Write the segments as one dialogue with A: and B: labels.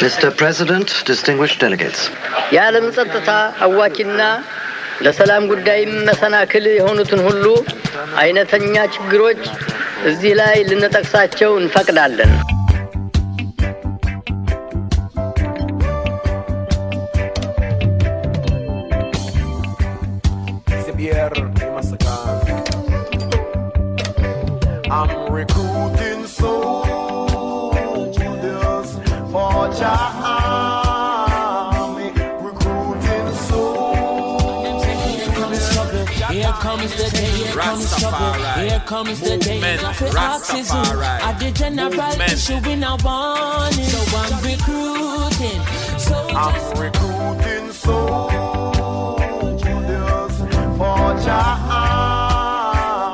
A: Mr. President, distinguished delegates.
B: የዓለም ጸጥታ አዋኪና ለሰላም ጉዳይም መሰናክል የሆኑትን ሁሉ አይነተኛ ችግሮች እዚህ ላይ ልንጠቅሳቸው እንፈቅዳለን።
C: comes trouble, here comes the day.
D: Movement,
C: Nothing oxygen,
D: Rastafari.
C: at the general
D: Movement.
C: issue we now warning. So I'm recruiting soldiers.
E: I'm recruiting soldiers for Jah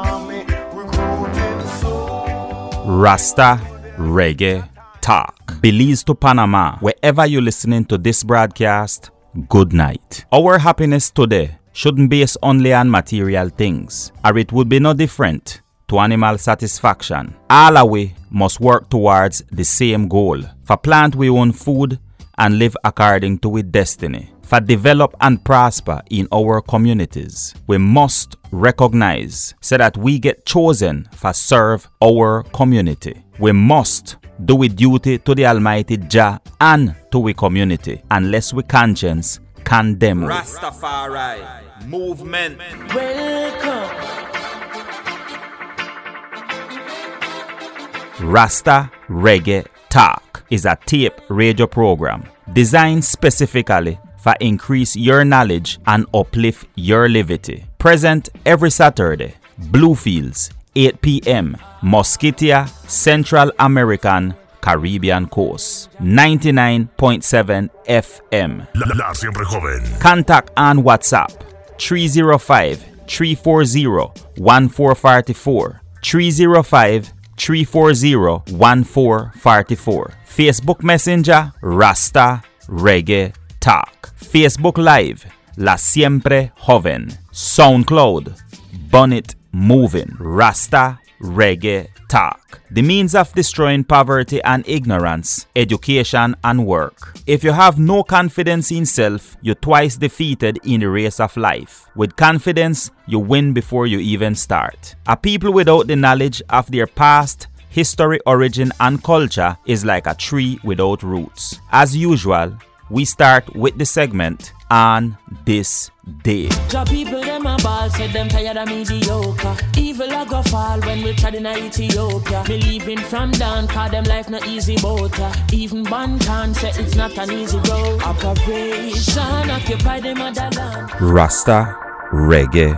E: Army. Recruiting soldiers.
F: Rasta Reggae Talk. Belize to Panama, wherever you're listening to this broadcast, good night. Our happiness today shouldn't base only on material things, or it would be no different to animal satisfaction. All of we must work towards the same goal. For plant we own food and live according to its destiny. For develop and prosper in our communities, we must recognize so that we get chosen for serve our community. We must do we duty to the Almighty Jah and to we community, unless we conscience condemn.
D: Rastafari. Movement.
C: Welcome.
F: Rasta Reggae Talk is a tape radio program designed specifically for increase your knowledge and uplift your levity. Present every Saturday, Bluefields, 8 p.m., Mosquitia, Central American, Caribbean Coast, 99.7 FM.
G: La, la siempre joven.
F: Contact on WhatsApp 305 340 1444 305 340 1444 Facebook Messenger Rasta Reggae Talk. Facebook Live La Siempre Joven. SoundCloud Bonnet Moving Rasta Reggae Talk. The means of destroying poverty and ignorance, education and work. If you have no confidence in self, you're twice defeated in the race of life. With confidence, you win before you even start. A people without the knowledge of their past, history, origin, and culture is like a tree without roots. As usual, we start with the segment on this day.
C: Jah people them a ball, said them tired of mediocre. Evil a go fall when we tried in Ethiopia. Me leaving from down, cause them life not easy boat. ya. Uh, even Banton said it's not an easy road. Operation occupy the motherland.
F: Rasta Reggae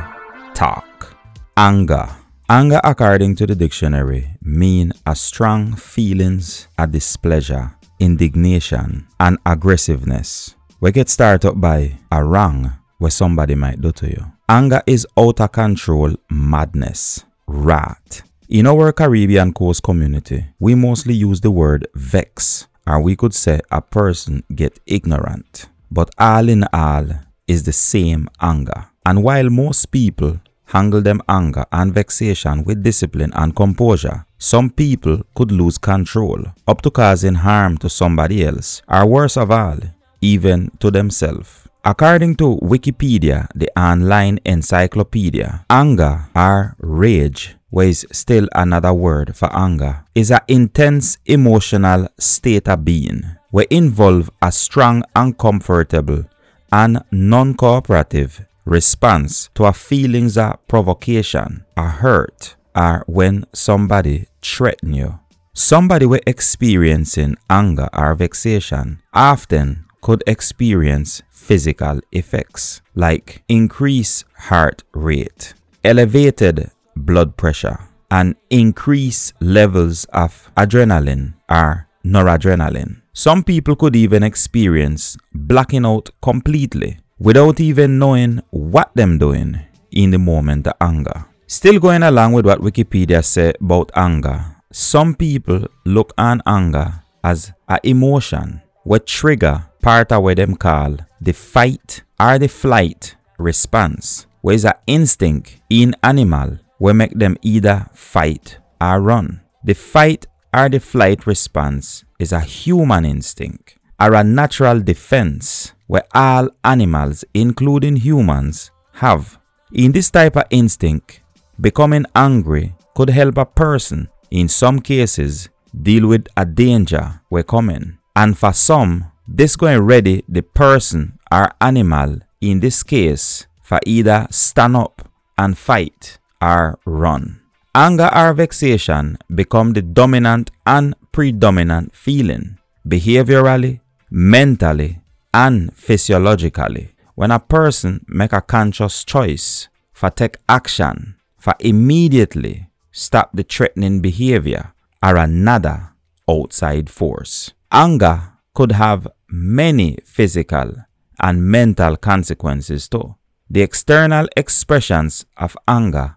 F: Talk. Anger. Anger, according to the dictionary, mean a strong feelings, a displeasure, indignation, and aggressiveness. We get started by a wrong where somebody might do to you. Anger is out of control madness, wrath. In our Caribbean coast community, we mostly use the word vex, or we could say a person get ignorant. But all in all is the same anger. And while most people handle them anger and vexation with discipline and composure, some people could lose control, up to causing harm to somebody else, or worse of all, even to themselves. According to Wikipedia, the online encyclopedia, anger or rage, which is still another word for anger, is an intense emotional state of being where involve a strong, uncomfortable, and non-cooperative response to a feelings of provocation, a hurt, or when somebody threaten you. Somebody with experiencing anger or vexation often could experience physical effects like increased heart rate, elevated blood pressure, and increased levels of adrenaline or noradrenaline. Some people could even experience blacking out completely without even knowing what them doing in the moment of anger. Still going along with what Wikipedia said about anger, some people look on anger as an emotion what trigger part of what them call the fight or the flight response, where is an instinct in animal will make them either fight or run. The fight or the flight response is a human instinct are a natural defense where all animals, including humans, have. In this type of instinct, becoming angry could help a person, in some cases, deal with a danger we're coming. And for some, this going ready the person or animal, in this case, for either stand up and fight or run. Anger or vexation become the dominant and predominant feeling behaviorally, mentally, and physiologically when a person make a conscious choice for take action for immediately stop the threatening behavior or another outside force. Anger could have many physical and mental consequences too. The external expressions of anger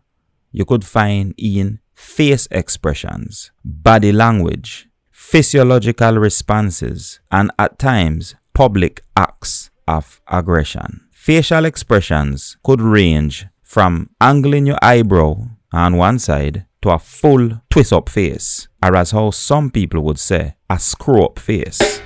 F: you could find in face expressions, body language, physiological responses, and at times public acts of aggression. Facial expressions could range from angling your eyebrow on one side to a full twist up face, or as how some people would say, a screw up face.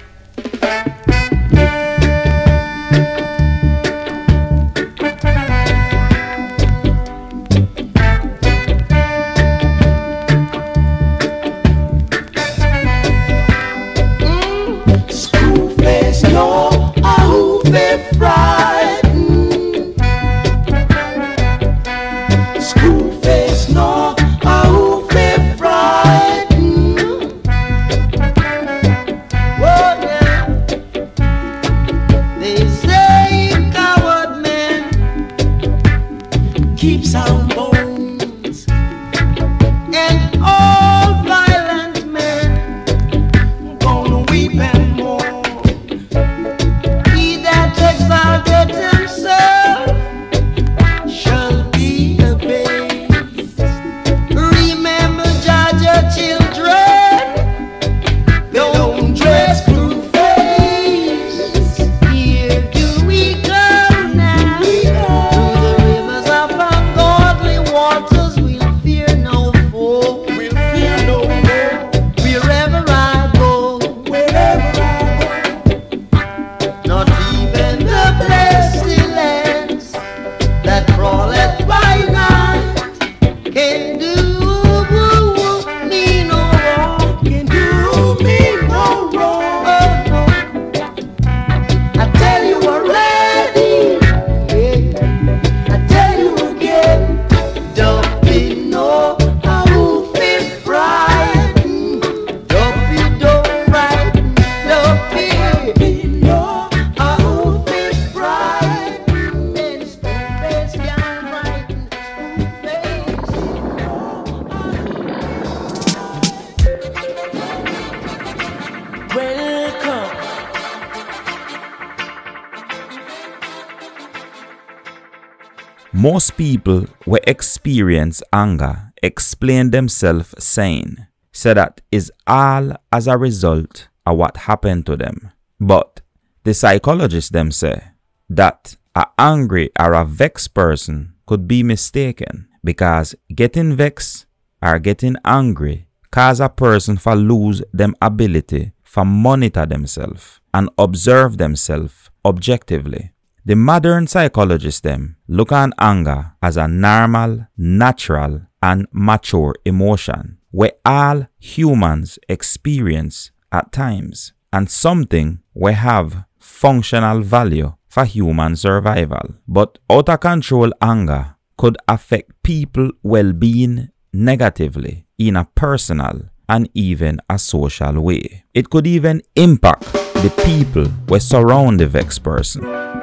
F: People who experience anger explain themselves saying, so that is all as a result of what happened to them. But the psychologists them say that a angry or a vexed person could be mistaken because getting vexed or getting angry cause a person for lose them ability for monitor themselves and observe themselves objectively. The modern psychologists them look on anger as a normal, natural, and mature emotion where all humans experience at times and something we have functional value for human survival. But out of control anger could affect people well-being negatively in a personal and even a social way. It could even impact the people we surround the vexed person.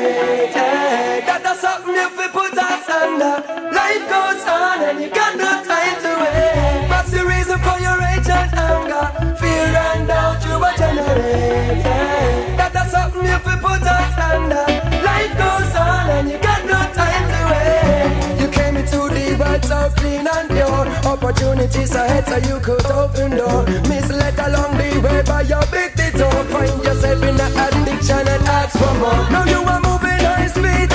G: Eh? That is something you fi put us under. Life goes on and you got no time to wait. What's the reason for your rage and anger? Fear and doubt you generate. so clean and pure. Opportunities ahead so you could open door. Misled along the way by your big detour. Find yourself in the addiction and ask for more. Now you are moving high speed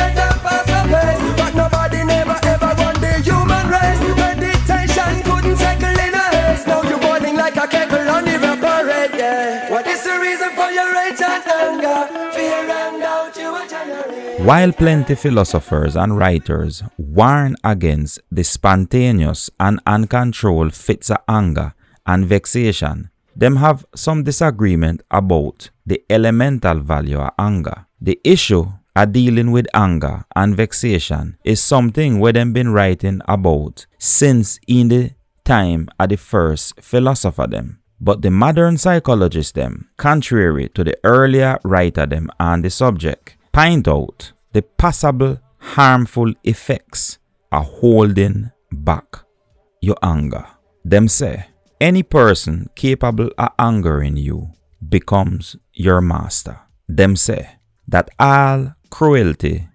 F: While plenty philosophers and writers warn against the spontaneous and uncontrolled fits of anger and vexation, them have some disagreement about the elemental value of anger. The issue of dealing with anger and vexation is something where them been writing about since in the time of the first philosopher them. But the modern psychologists them, contrary to the earlier writer them on the subject, point out the possible harmful effects of holding back your anger. Them say, any person capable of angering you becomes your master. Them say that all cruelty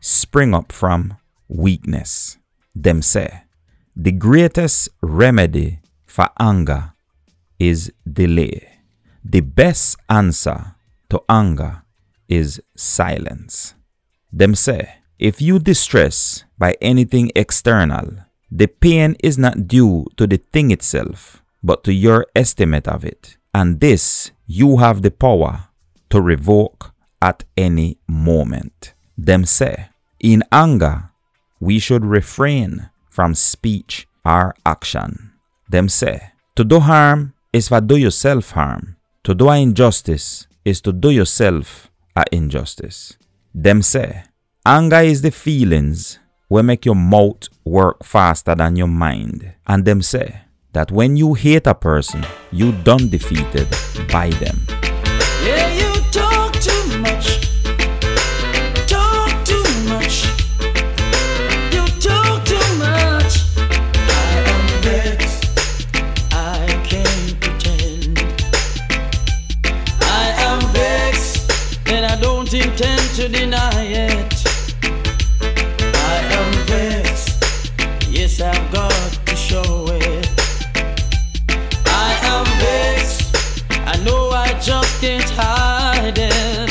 F: spring up from weakness. Them say the greatest remedy for anger is delay. The best answer to anger is silence. Them say, if you distress by anything external, the pain is not due to the thing itself, but to your estimate of it. And this you have the power to revoke at any moment. Them say, in anger, we should refrain from speech or action. Them say, to do harm is for do yourself harm. To do injustice is to do yourself a injustice. Them say, anger is the feelings will make your mouth work faster than your mind. And them say that when you hate a person, you done defeated by them.
C: Yeah, Intend to deny it. I am vexed. Yes, I've got to show it. I am vexed. I know I just can't hide it.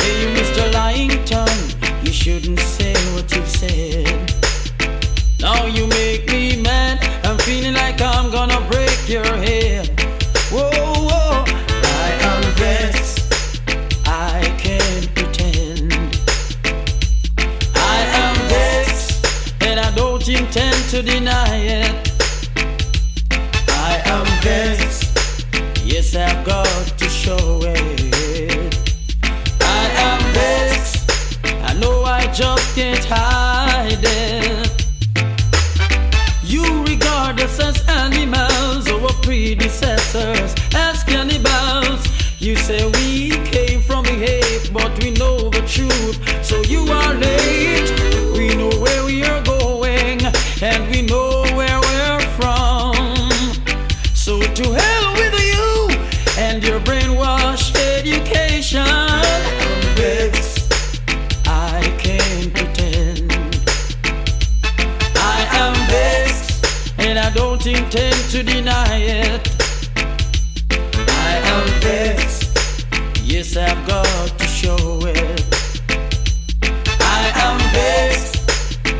C: Hey, you Mr. Lying tongue, you shouldn't say what you've said. Now you make me mad. I'm feeling like I'm gonna break your head. To deny it. I am vexed. Yes, I've got to show it. I am vexed. I know I just can't hide it. You regard us as animals, or our predecessors as cannibals. You say we came from the hate, but we know the truth. So you are late. Don't to deny it. I am vexed. Yes, I've got to show it. I am vexed.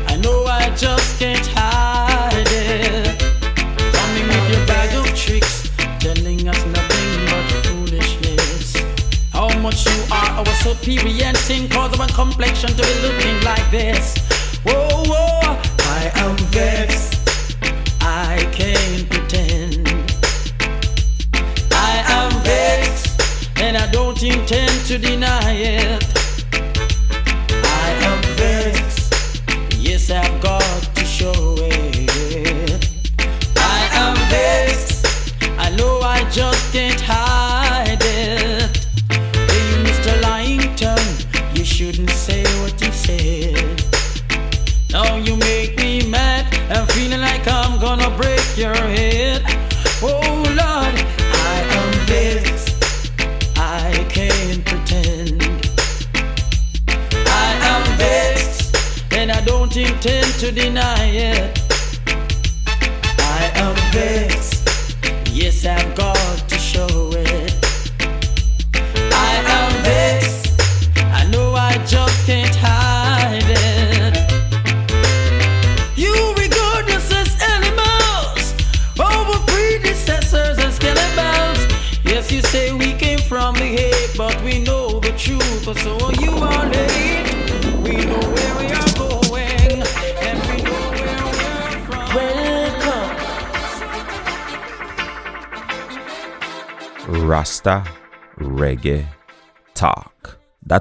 C: I know I just can't hide it. Coming with your bag of tricks, telling us nothing but foolishness. How much you are our superior and sin cause our complexion to be looking like this.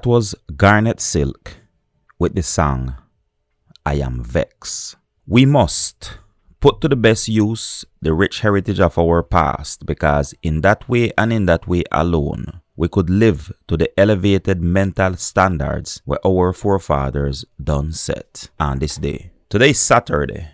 F: That was Garnett Silk with the song I Am Vex. We must put to the best use the rich heritage of our past because in that way and in that way alone we could live to the elevated mental standards where our forefathers done set on this day. Today is Saturday,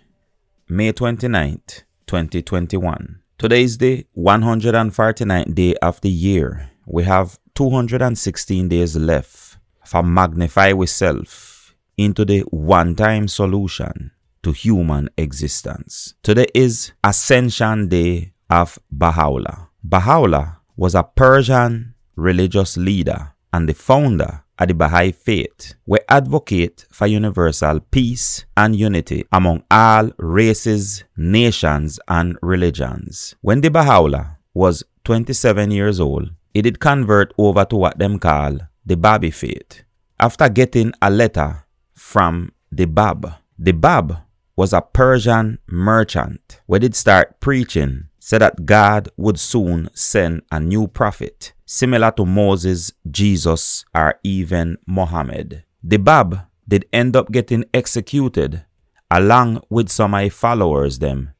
F: May 29th, 2021. Today is the 149th day of the year. We have 216 days left for magnify we self into the one-time solution to human existence. Today is Ascension Day of Baha'u'llah. Baha'u'llah was a Persian religious leader and the founder of the Baha'i faith, we advocate for universal peace and unity among all races, nations, and religions. When the Baha'u'llah was 27 years old, he did convert over to what them call the Babi faith. After getting a letter from the Bab, the Bab was a Persian merchant who did start preaching said that God would soon send a new prophet similar to Moses, Jesus, or even Muhammad. The Bab did end up getting executed along with some of his followers them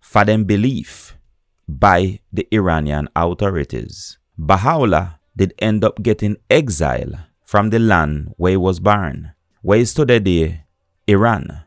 F: for them belief by the Iranian authorities. Baha'u'llah did end up getting exiled from the land where he was born, where is today Iran.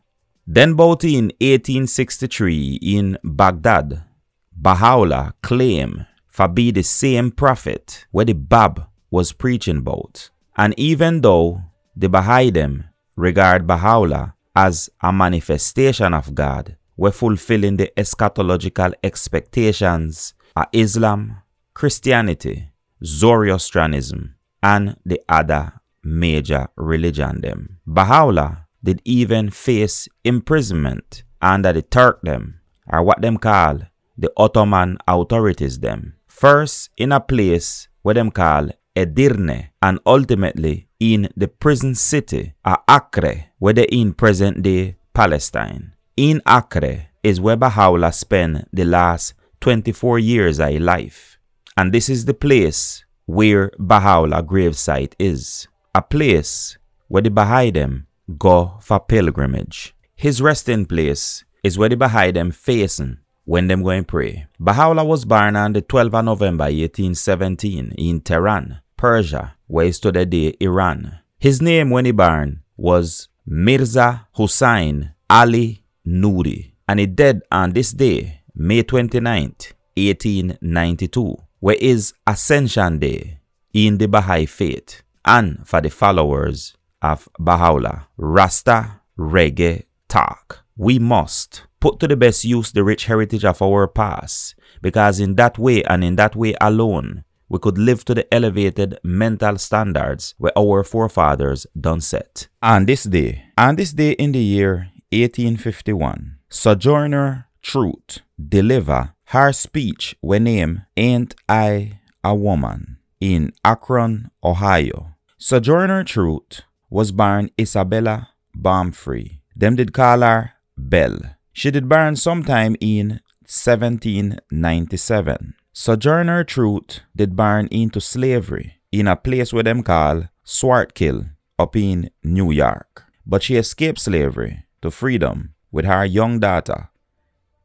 F: Then about in 1863 in Baghdad, Baha'u'llah claimed for be the same prophet where the Bab was preaching about. And even though the Baha'i them regard Baha'u'llah as a manifestation of God, were fulfilling the eschatological expectations of Islam, Christianity, Zoroastrianism, and the other major religion them. Baha'u'llah did even face imprisonment under the Turk them, or what them call the Ottoman authorities them. First in a place where them call Edirne and ultimately in the prison city of Acre where they in present day Palestine. In Acre is where Baha'u'llah spent the last 24 years of his life. And this is the place where Baha'u'llah gravesite is. A place where the Baha'i them go for pilgrimage. His resting place is where the Baha'i them facing when them go and pray. Baha'u'llah was born on the 12th of November 1817 in Tehran, Persia, where he stood today Iran. His name when he born was Mirza Hussain Ali Nuri, and he died on this day, May 29th, 1892, where is Ascension Day in the Baha'i faith and for the followers of Baha'u'llah. Rasta Reggae Talk. We must put to the best use the rich heritage of our past, because in that way and in that way alone, we could live to the elevated mental standards where our forefathers done set. On this day, on this day in the year 1851, Sojourner Truth deliver her speech when named Ain't I a Woman in Akron, Ohio. Sojourner Truth was born Isabella Baumfree. Them did call her Belle. She did burn sometime in 1797. Sojourner Truth did burn into slavery in a place where them call Swartekill up in New York. But she escaped slavery to freedom with her young daughter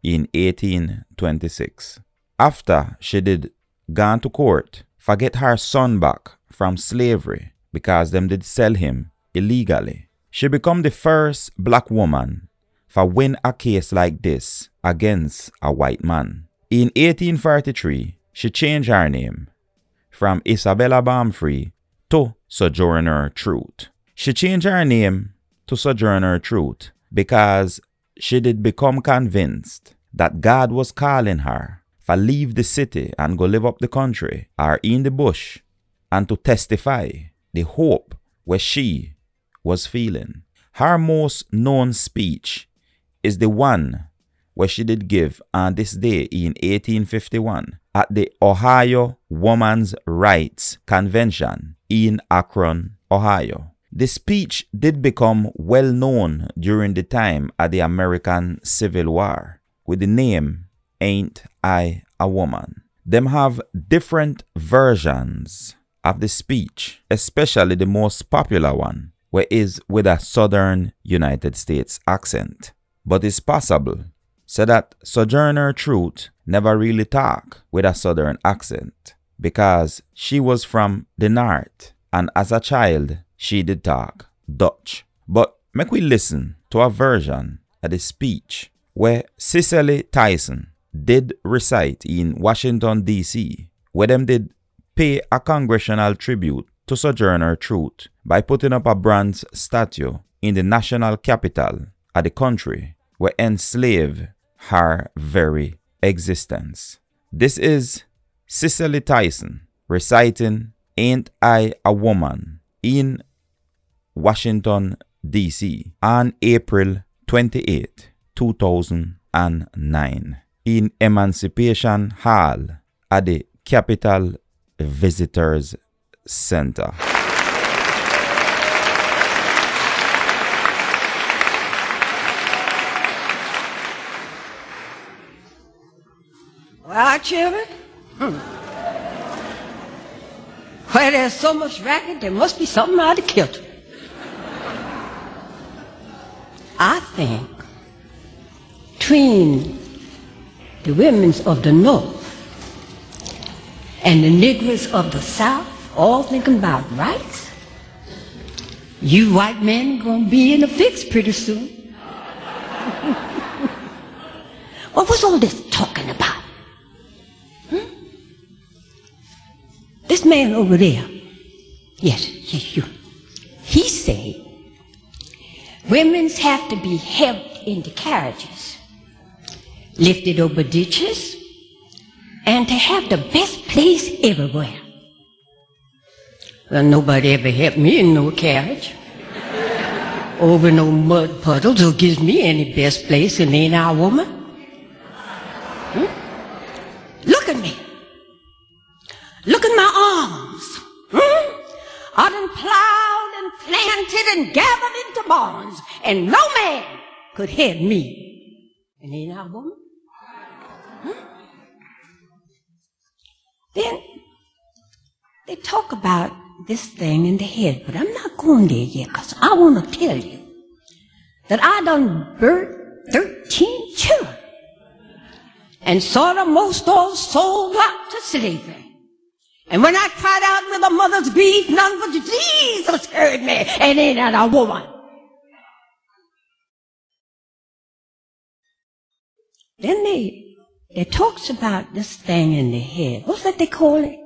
F: in 1826. After she did gone to court, forget her son back from slavery because them did sell him illegally. She become the first black woman for win a case like this against a white man. In 1843, she changed her name from Isabella Baumfree to Sojourner Truth. She changed her name to Sojourner Truth because she did become convinced that God was calling her for leave the city and go live up the country or in the bush and to testify the hope where she was feeling. Her most known speech is the one where she did give on this day in 1851 at the Ohio Women's Rights Convention in Akron, Ohio. The speech did become well known during the time of the American Civil War with the name Ain't I a Woman. them have different versions of the speech, especially the most popular one, where is with a southern United States accent. But it's possible so that Sojourner Truth never really talk with a southern accent because she was from the north and as a child she did talk Dutch. But make we listen to a version of the speech where Cicely Tyson did recite in Washington DC, where them did pay a congressional tribute to Sojourner Truth by putting up a bronze statue in the national capital of the country where enslaved her very existence. This is Cicely Tyson reciting Ain't I a Woman in Washington, D.C. on April 28, 2009 in Emancipation Hall at the Capitol Visitors Center.
H: Well, children, hmm. where there's so much racket, there must be something out of kilter. I think between the women of the North and the Negroes of the South all thinking about rights, you white men gonna be in a fix pretty soon. what was all this talking about? Hmm? This man over there, yes, yes, you, he said women's have to be helped into carriages lifted over ditches, and to have the best place everywhere. Well, nobody ever helped me in no carriage. Over no mud puddles or gives me any best place and ain't our woman. Hmm? Look at me. Look at my arms. Hmm? I done plowed and planted and gathered into barns, and no man could head me. And ain't our woman? Then they talk about this thing in the head, but I'm not going there yet because I want to tell you that I done birthed 13 children and saw them most all sold out to slavery. And when I cried out with a mother's grief, none but Jesus heard me, and ain't that a woman. Then they it talks about this thing in the head. What's that they call it?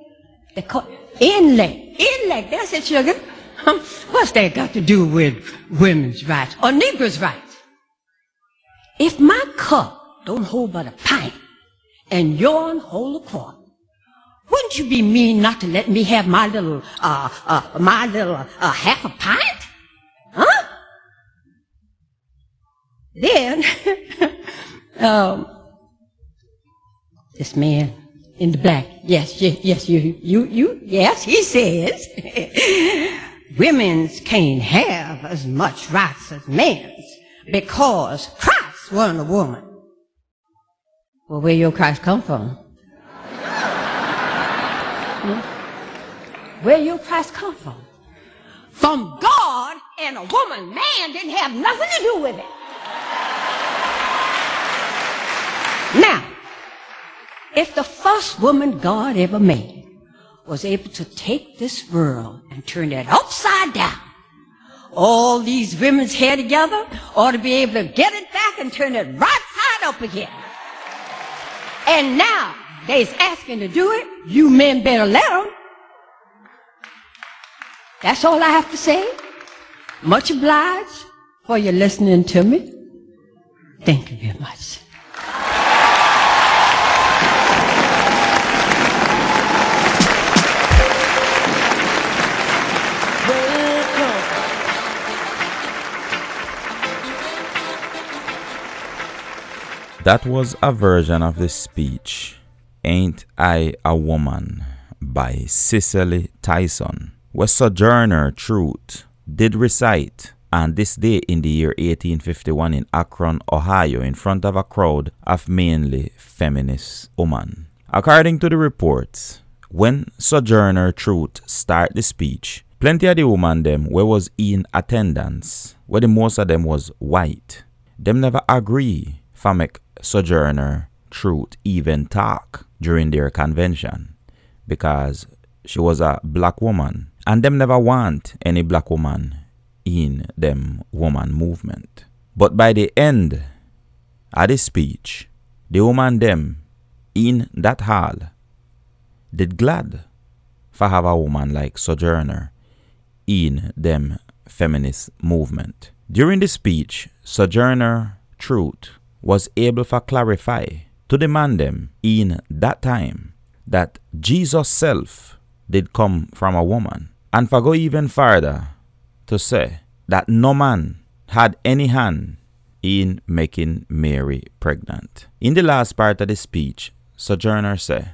H: They call it intellect. Intellect, that's it, sugar. What's that got to do with women's rights or Negroes' rights? If my cup don't hold but a pint and yours hold a quart, wouldn't you be mean not to let me have my little, uh, uh, my little, uh, half a pint? Huh? Then, um, this man in the black. Yes, yes, yes, you, you, you, yes, he says. Women's can't have as much rights as men's because Christ wasn't a woman. Well, where your Christ come from? Where your Christ come from? From God and a woman. Man didn't have nothing to do with it. Now, if the first woman God ever made was able to take this world and turn it upside down, all these women's hair together ought to be able to get it back and turn it right side up again. And now they's asking to do it. You men better let them. That's all I have to say. Much obliged for you listening to me. Thank you very much.
F: That was a version of the speech, Ain't I a Woman, by Cicely Tyson, where Sojourner Truth did recite on this day in the year 1851 in Akron, Ohio, in front of a crowd of mainly feminist women. According to the reports, when Sojourner Truth start the speech, plenty of the women them where was in attendance, where the most of them was white, them never agree for make Sojourner Truth even talk during their convention because she was a black woman and them never want any black woman in them woman movement. But by the end of the speech, the woman them in that hall did glad for have a woman like Sojourner in them feminist movement. During the speech, Sojourner Truth was able to clarify to demand them in that time that Jesus self did come from a woman. And for go even further to say that no man had any hand in making Mary pregnant. In the last part of the speech, Sojourner say,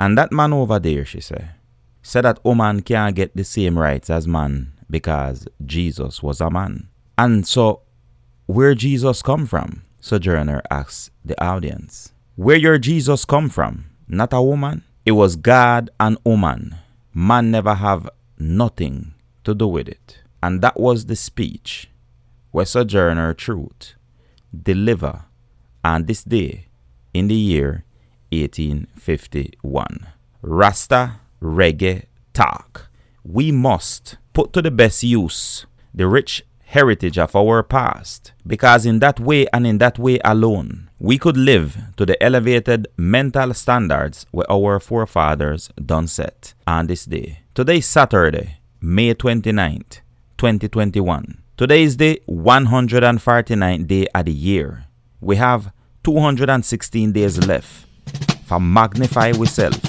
F: and that man over there, she say, said that woman can't get the same rights as man because Jesus was a man. And so, where Jesus come from? Sojourner asks the audience. Where your Jesus come from? Not a woman? It was God and woman. Man never have nothing to do with it. And that was the speech where Sojourner Truth deliver on this day in the year 1851. Rasta Reggae Talk. We must put to the best use the rich heritage of our past because in that way and in that way alone we could live to the elevated mental standards where our forefathers done set on this day. Today is Saturday, May 29th, 2021. Today is the 149th day of the year. We have 216 days left for magnify ourselves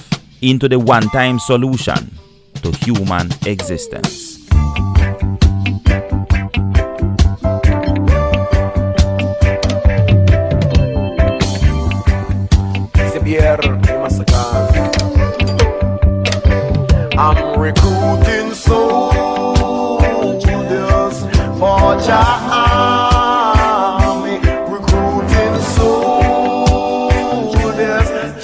F: into the one-time solution to human existence.
I: I'm recruiting soldiers for Jah Army. Recruiting soldiers.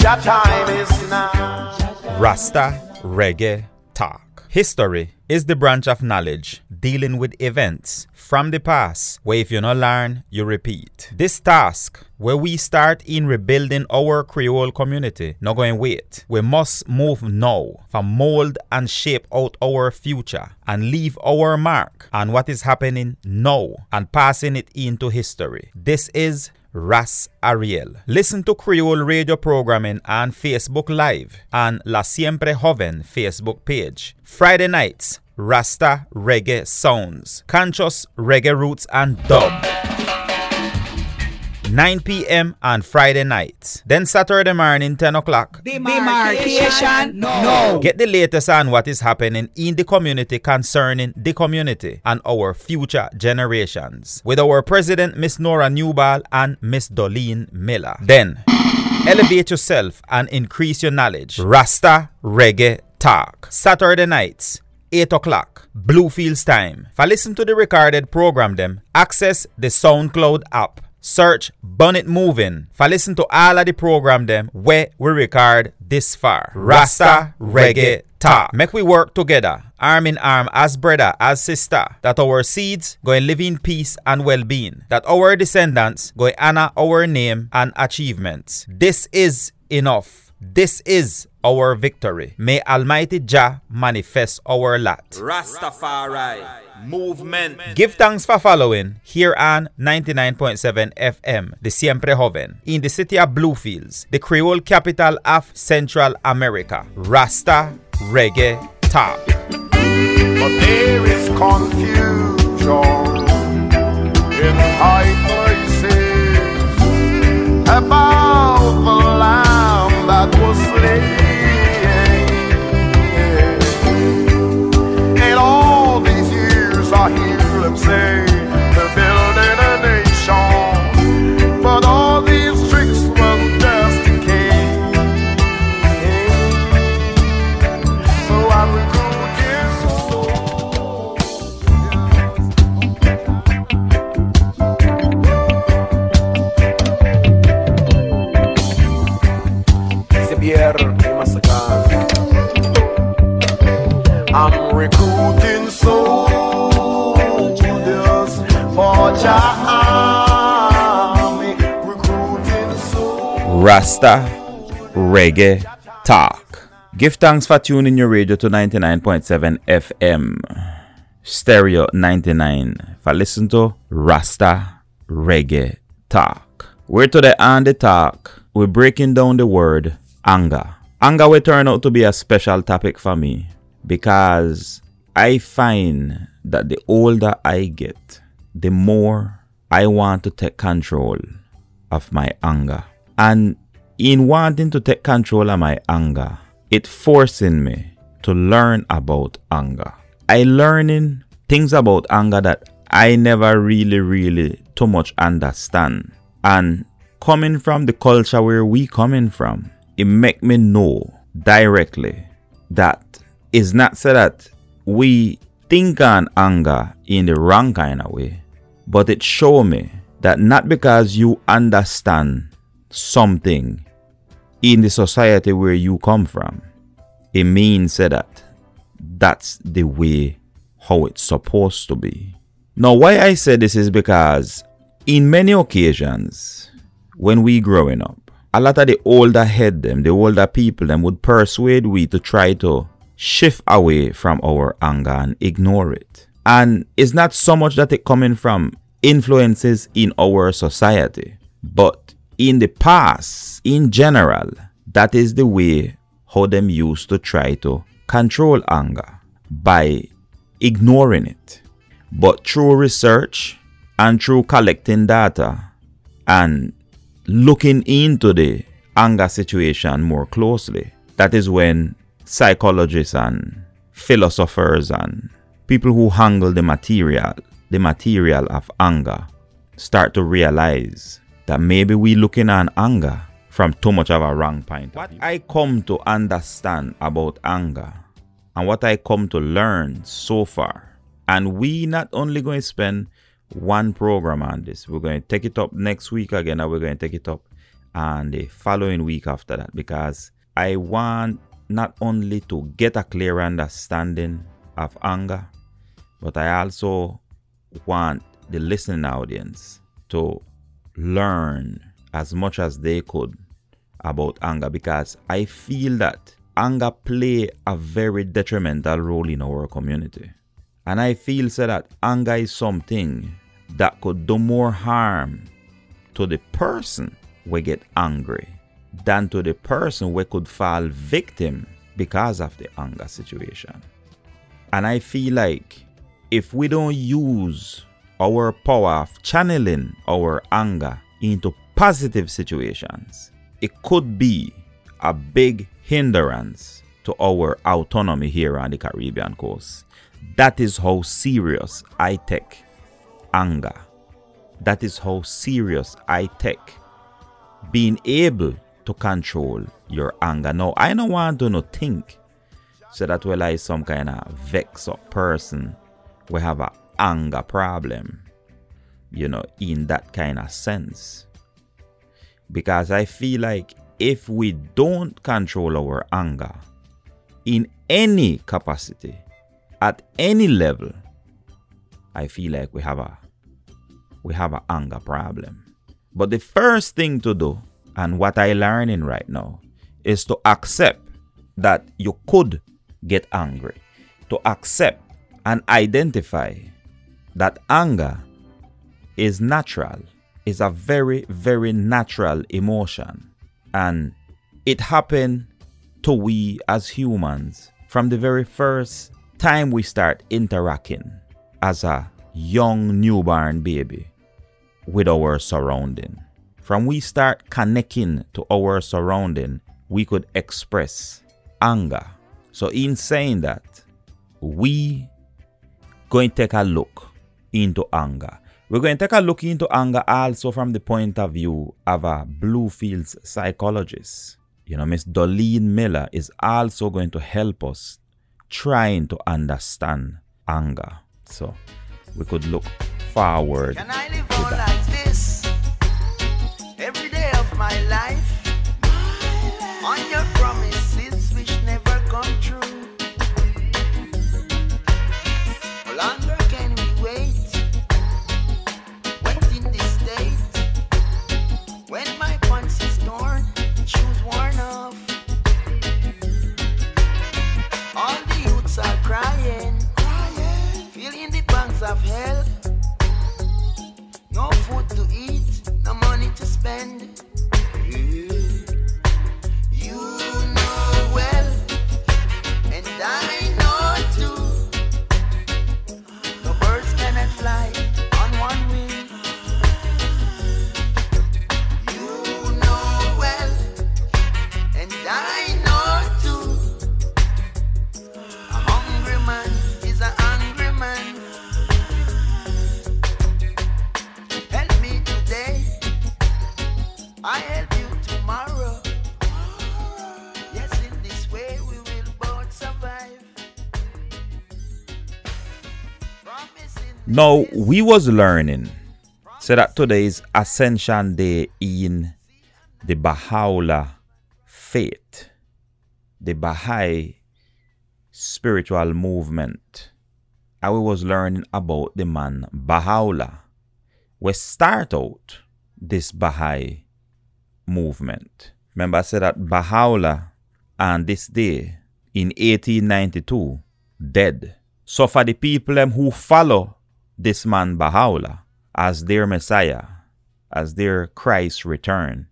I: Jah time is now.
F: Rasta Reggae Talk. History is the branch of knowledge dealing with events from the past where if you not learn, you repeat. This task where we start in rebuilding our Creole community, not going wait. We must move now for mold and shape out our future and leave our mark on what is happening now and passing it into history. This is Ras Ariel. Listen to Creole radio programming on Facebook Live and La Siempre Joven Facebook page. Friday nights, Rasta Reggae Sounds, Conscious Reggae Roots and Dub. 9 p.m. on Friday nights. Then Saturday morning, 10 o'clock.
E: Demarcation, no.
F: Get the latest on what is happening in the community concerning the community and our future generations with our president, Miss Nora Newball and Miss Dolene Miller. Then, elevate yourself and increase your knowledge. Rasta Reggae Talk. Saturday nights, 8 o'clock, Bluefields time. For listen to the recorded program them, access the SoundCloud app. Search Bun It Moving. For listen to all of the program them where we record this far. Rasta Reggae Talk. Make we work together, arm in arm as brother, as sister, that our seeds go and live in peace and well-being. That our descendants go and honor our name and achievements. This is enough. This is our victory. May Almighty Jah manifest our lot.
D: Rastafari. Movement.
F: Give thanks for following here on 99.7 FM, the Siempre Joven, in the city of Bluefields, the Creole capital of Central America. Rasta Reggae Talk.
I: But there is confusion in high places about the lamb that was slain. Hear
F: Rasta Reggae Talk. Give thanks for tuning your radio to 99.7 FM. Stereo 99 for listen to Rasta Reggae Talk. We're today on the talk. We're breaking down the word anger. Anger will turn out to be a special topic for me because I find that the older I get, the more I want to take control of my anger. And in wanting to take control of my anger, it forcing me to learn about anger. I learning things about anger that I never really, really too much understand. And coming from the culture where we coming from, it make me know directly that it's not so that we think on anger in the wrong kind of way, but it show me that not because you understand something in the society where you come from, it means that that's the way how it's supposed to be. Now, why I say this is because in many occasions, when we growing up, a lot of the older head them, the older people them would persuade we to try to shift away from our anger and ignore it. And it's not so much that it coming from influences in our society, but in the past, in general, that is the way how them used to try to control anger by ignoring it. But through research and through collecting data and looking into the anger situation more closely, that is when psychologists and philosophers and people who handle the material, the material of anger, start to realize that maybe we looking at anger from too much of a wrong point. What I come to understand about anger and what I come to learn so far, and we not only going to spend one program on this, we're going to take it up next week again, and we're going to take it up and the following week after that because I want not only to get a clear understanding of anger, but I also want the listening audience to learn as much as they could about anger because I feel that anger play a very detrimental role in our community. And I feel so that anger is something that could do more harm to the person we get angry than to the person we could fall victim because of the anger situation. And I feel like if we don't use our power of channeling our anger into positive situations, it could be a big hindrance to our autonomy here on the Caribbean coast. That is how serious I take anger. That is how serious I take being able to control your anger. Now, I don't want to no think so that we like some kind of vex up person we have a anger problem, you know, in that kind of sense. Because I feel like if we don't control our anger in any capacity, at any level, I feel like we have a we have an anger problem. But the first thing to do, and what I learning right now, is to accept that you could get angry. To accept and identify that anger is natural, is a very, very natural emotion. And it happened to we as humans from the very first time we start interacting as a young newborn baby with our surrounding. From we start connecting to our surrounding, we could express anger. So in saying that, we going to take a look into anger. We're going to take a look into anger also from the point of view of a Bluefields psychologist. You know, Miss Dolene Miller is also going to help us trying to understand anger. So we could look forward
G: Can I live on like this every day of my life? On your promises which never come true. spend.
F: Now we was learning so that today is Ascension Day in the Baha'u'llah faith, the Baha'i spiritual movement. We was learning about the man Baha'u'llah. We start out this Baha'i movement. Remember I said that Baha'u'llah and this day in 1892 dead. So for the people them who follow this man Baha'u'llah as their Messiah, as their Christ return,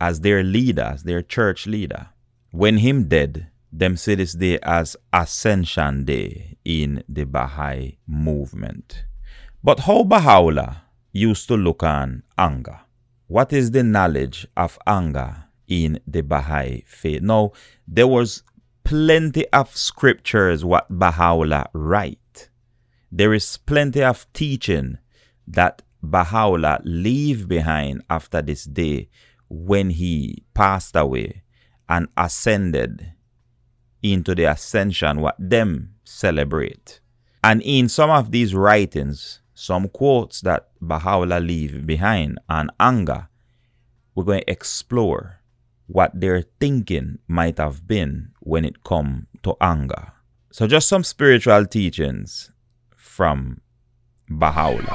F: as their leader, as their church leader, when him dead, them see this day as Ascension Day in the Baha'i movement. But how Baha'u'llah used to look on anger? What is the knowledge of anger in the Baha'i faith? Now, there was plenty of scriptures what Baha'u'llah write. There is plenty of teaching that Baha'u'llah leave behind after this day when he passed away and ascended into the ascension what them celebrate. And in some of these writings, some quotes that Baha'u'llah leave behind on anger, we're going to explore what their thinking might have been when it come to anger. So just some spiritual teachings from Baha'u'llah.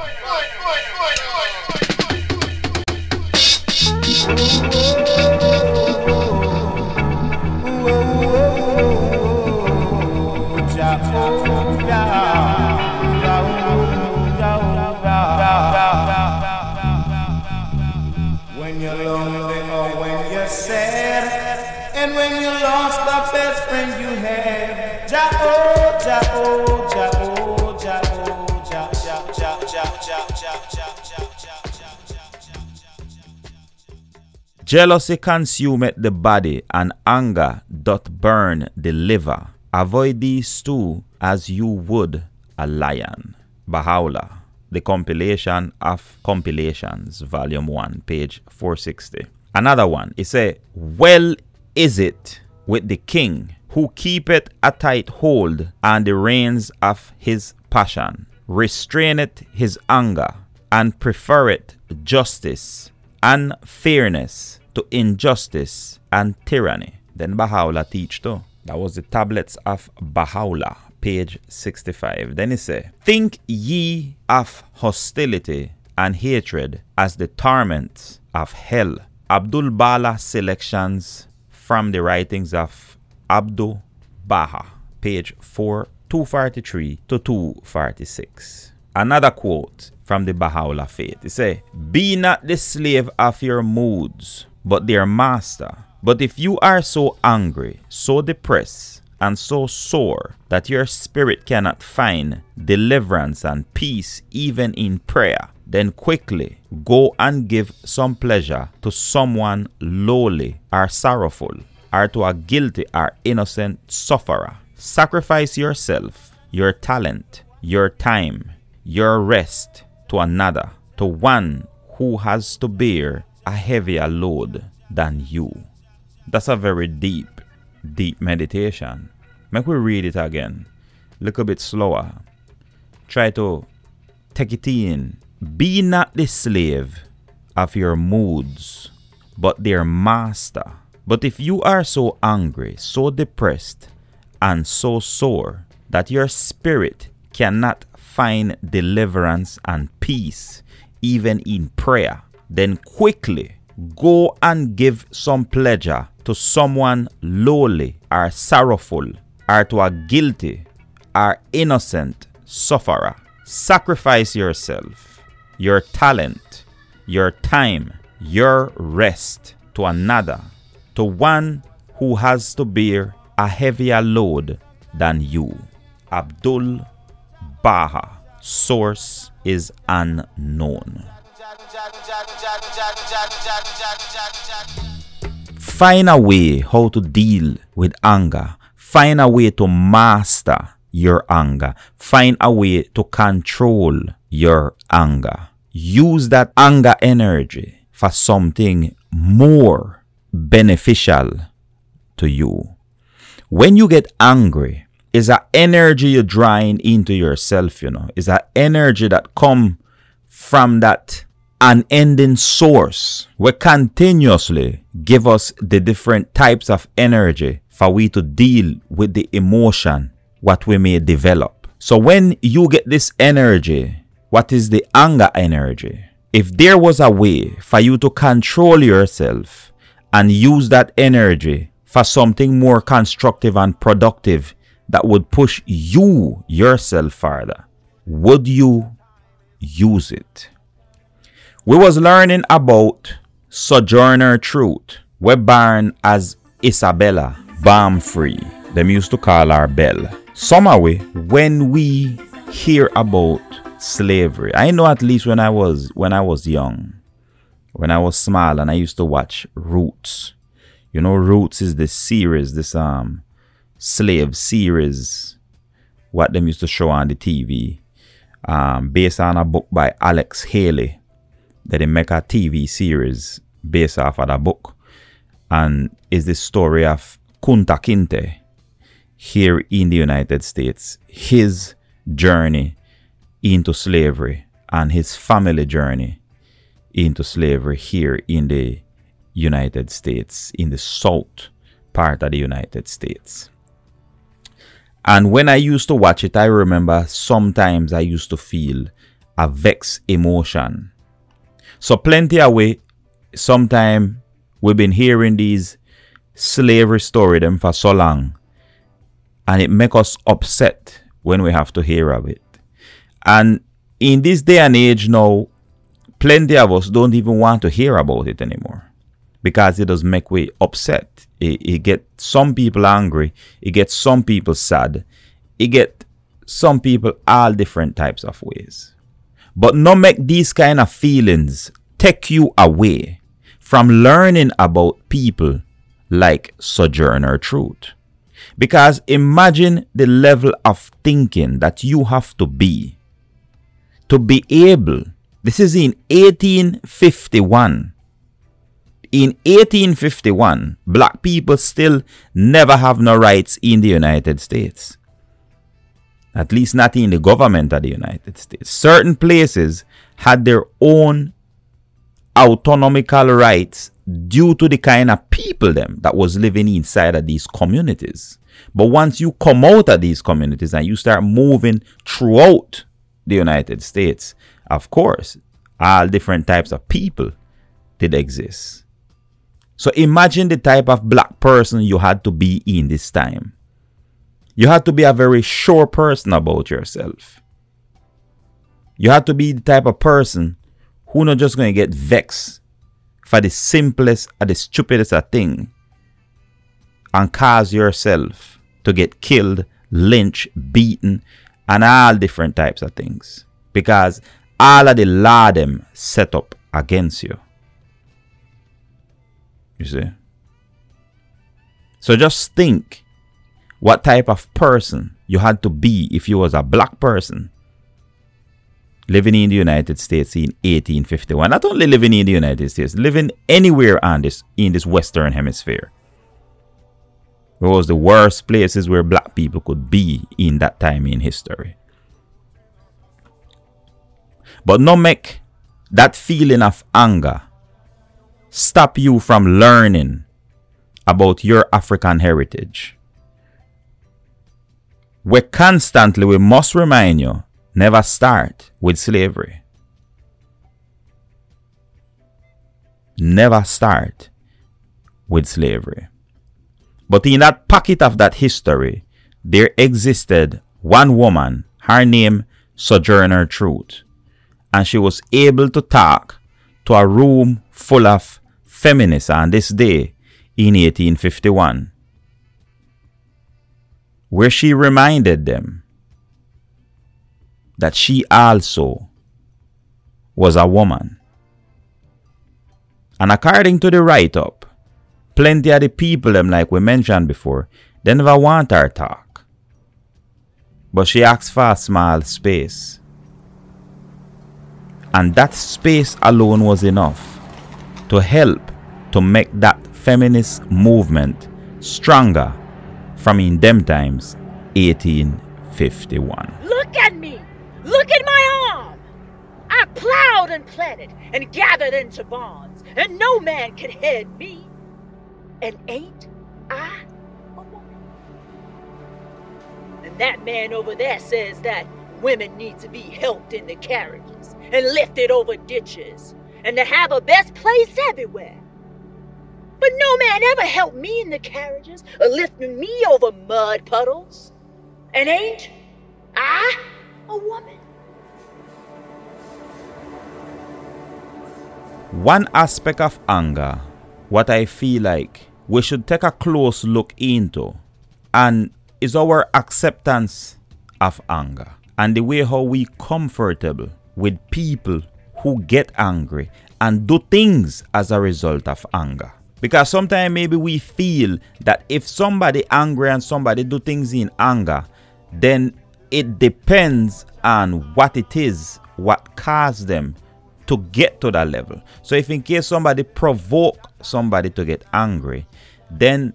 J: When you're lonely or when you're sad, and when you lost the best friend you had, ja oh, ja oh, oh,
F: Jealousy consumeth the body, and anger doth burn the liver. Avoid these two as you would a lion. Baha'u'llah, the compilation of compilations, volume 1, page 460. Another one, it say, Well is it with the king who keepeth a tight hold on the reins of his passion, restraineth his anger, and prefereth justice and fairness to injustice and tyranny. Then Baha'u'llah teach too. That was the tablets of Baha'u'llah, page 65. Then he say, Think ye of hostility and hatred as the torments of hell. Abdul Baha selections from the writings of Abdul Baha, page 4, 243 to 246. Another quote from the Baha'u'llah faith. It say, Be not the slave of your moods, but their master. But if you are so angry, so depressed, and so sore that your spirit cannot find deliverance and peace even in prayer, then quickly go and give some pleasure to someone lowly or sorrowful, or to a guilty or innocent sufferer. Sacrifice yourself, your talent, your time, your rest to another, to one who has to bear a heavier load than you. That's a very deep, deep meditation. Make we read it again. A bit slower. Try to take it in. Be not the slave of your moods, but their master. But if you are so angry, so depressed, and so sore that your spirit cannot find deliverance and peace, even in prayer, then quickly go and give some pleasure to someone lowly or sorrowful or to a guilty or innocent sufferer. Sacrifice yourself, your talent, your time, your rest to another, to one who has to bear a heavier load than you. Abdul Baha. Source is unknown. Find a way how to deal with anger. Find a way to master your anger. Find a way to control your anger. Use that anger energy for something more beneficial to you. When you get angry, is a energy you're drawing into yourself, you know. It's a energy that come from that unending source where continuously give us the different types of energy for we to deal with the emotion what we may develop. So when you get this energy, what is the anger energy? If there was a way for you to control yourself and use that energy for something more constructive and productive that would push you yourself further, would you use it? We was learning about Sojourner Truth, we born as Isabella Baumfree. Them used to call her Belle. Somehow, when we hear about slavery, I know at least when I was when I was young, when I was small, and I used to watch Roots. You know, Roots is this series, this um slave series, what them used to show on the TV, um, based on a book by Alex Haley that they make a TV series based off of that book. And is the story of Kunta Kinte here in the United States, his journey into slavery and his family journey into slavery here in the United States, in the south part of the United States. And when I used to watch it, I remember sometimes I used to feel a vexed emotion so plenty of way, sometime we've been hearing these slavery story them for so long. And it make us upset when we have to hear of it. And in this day and age now, plenty of us don't even want to hear about it anymore. Because it does make we upset. It, it get some people angry. It gets some people sad. It get some people all different types of ways. But not make these kind of feelings take you away from learning about people like Sojourner Truth. Because imagine the level of thinking that you have to be to be able. This is in 1851. In 1851, black people still never have no rights in the United States at least not in the government of the United States. Certain places had their own autonomical rights due to the kind of people them that was living inside of these communities. But once you come out of these communities and you start moving throughout the United States, of course, all different types of people did exist. So imagine the type of black person you had to be in this time. You have to be a very sure person about yourself. You have to be the type of person who not just going to get vexed for the simplest or the stupidest of thing and cause yourself to get killed, lynched, beaten, and all different types of things. Because all of the law them set up against you. You see? So just think what type of person you had to be if you was a black person living in the United States in 1851. Not only living in the United States, living anywhere on this in this Western Hemisphere. It was the worst places where black people could be in that time in history. But no make that feeling of anger stop you from learning about your African heritage we constantly, we must remind you, never start with slavery. Never start with slavery. But in that pocket of that history, there existed one woman, her name Sojourner Truth, and she was able to talk to a room full of feminists on this day in 1851 where she reminded them that she also was a woman. And according to the write up, plenty of the people, them like we mentioned before, they never want her talk. But she asked for a small space. And that space alone was enough to help to make that feminist movement stronger from in them times 1851.
K: Look at me! Look at my arm! I plowed and planted and gathered into bonds, and no man can head me. And ain't I a woman? And that man over there says that women need to be helped in the carriages and lifted over ditches and to have a best place everywhere. But no man ever helped me in the carriages or lifted me over mud puddles. And ain't I a woman?
F: One aspect of anger, what I feel like we should take a close look into, and is our acceptance of anger and the way how we comfortable with people who get angry and do things as a result of anger. Because sometimes maybe we feel that if somebody angry and somebody do things in anger, then it depends on what it is, what caused them to get to that level. So if in case somebody provoke somebody to get angry, then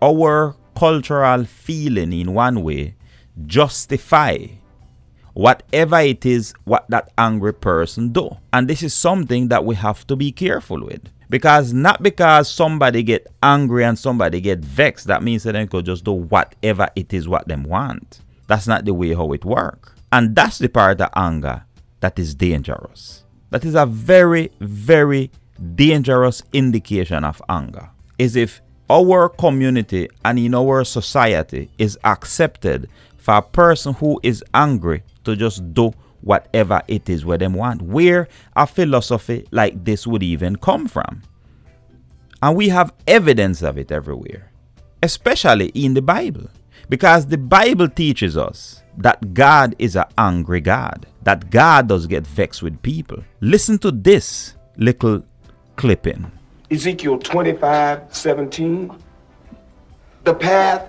F: our cultural feeling in one way justify whatever it is what that angry person do and this is something that we have to be careful with because not because somebody get angry and somebody get vexed. That means that they could just do whatever it is what them want. That's not the way how it work. And that's the part of anger that is dangerous. That is a very very dangerous indication of anger. Is if our community and in our society is accepted for a person who is angry to just do whatever it is where them want. Where a philosophy like this would even come from. And we have evidence of it everywhere, especially in the Bible. Because the Bible teaches us that God is an angry God, that God does get vexed with people. Listen to this little clipping.
I: Ezekiel 25 17. The path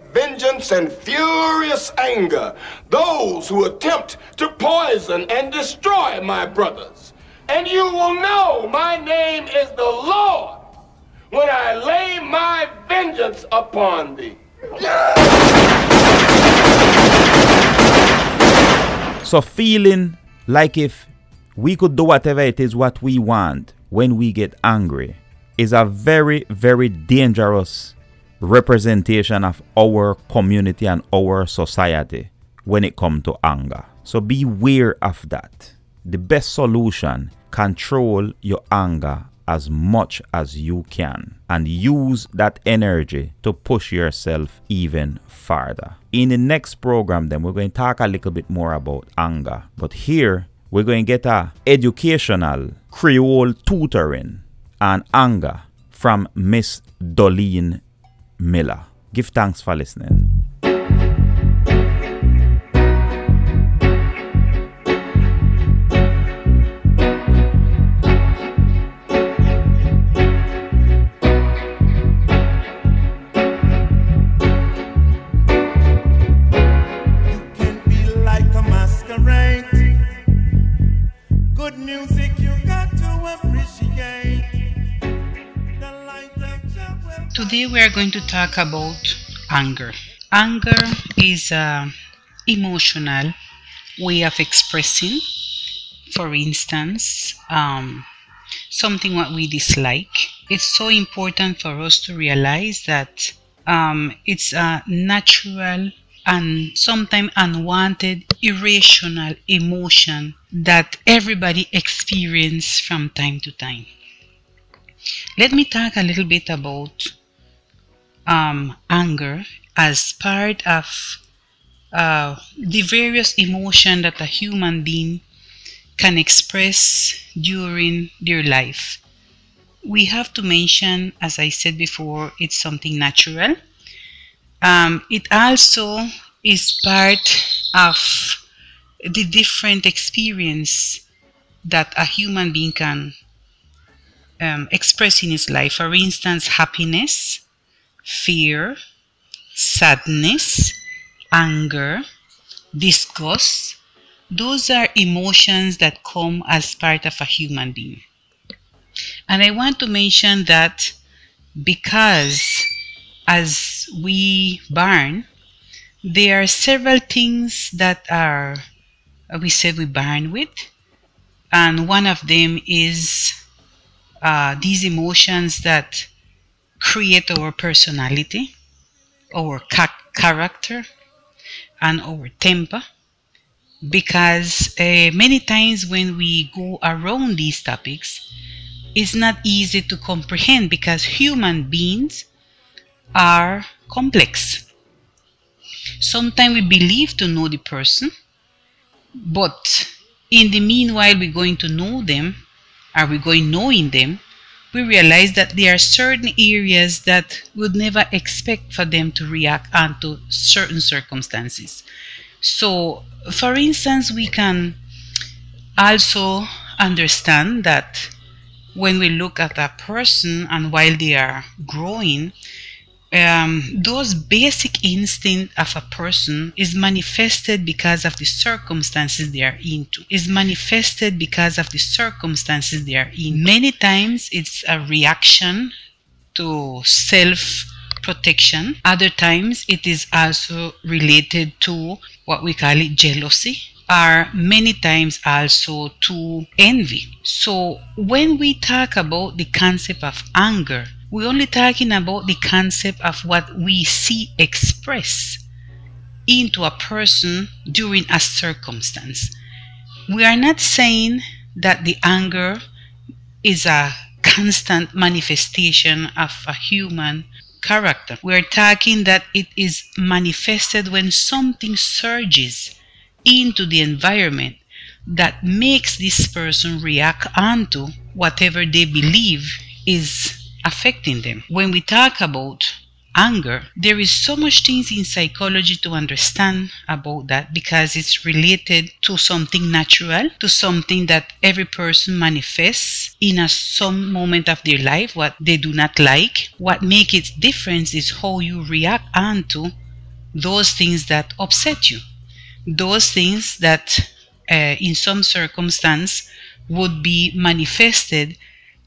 I: vengeance and furious anger those who attempt to poison and destroy my brothers. And you will know my name is the Lord when I lay my vengeance upon thee.
F: So, feeling like if we could do whatever it is what we want when we get angry is a very, very dangerous representation of our community and our society when it comes to anger. So beware of that. The best solution control your anger as much as you can and use that energy to push yourself even farther. In the next program then we're going to talk a little bit more about anger. But here we're going to get a educational Creole tutoring on anger from Miss Dolene Miller. Give thanks for listening.
L: Today we are going to talk about anger. Anger is a emotional way of expressing, for instance, um, something what we dislike. It's so important for us to realize that um, it's a natural and sometimes unwanted irrational emotion that everybody experience from time to time. Let me talk a little bit about um, anger as part of uh, the various emotion that a human being can express during their life. We have to mention, as I said before, it's something natural. Um, it also is part of the different experience that a human being can um, express in his life. For instance, happiness, fear, sadness, anger, disgust. Those are emotions that come as part of a human being. And I want to mention that because as we burn, there are several things that are we said we burn with, and one of them is uh, these emotions that create our personality, our ca- character, and our temper. Because uh, many times when we go around these topics, it's not easy to comprehend because human beings are complex. Sometimes we believe to know the person, but in the meanwhile, we're going to know them, are we going knowing them? We realize that there are certain areas that would never expect for them to react onto certain circumstances. So, for instance, we can also understand that when we look at a person and while they are growing, um, those basic instinct of a person is manifested because of the circumstances they are into. Is manifested because of the circumstances they are in. Many times it's a reaction to self protection other times it is also related to what we call it jealousy. Are many times also to envy. So when we talk about the concept of anger we're only talking about the concept of what we see expressed into a person during a circumstance. We are not saying that the anger is a constant manifestation of a human character. We're talking that it is manifested when something surges into the environment that makes this person react onto whatever they believe is affecting them. When we talk about anger, there is so much things in psychology to understand about that because it's related to something natural, to something that every person manifests in a some moment of their life, what they do not like. What makes it different is how you react onto those things that upset you. Those things that uh, in some circumstance would be manifested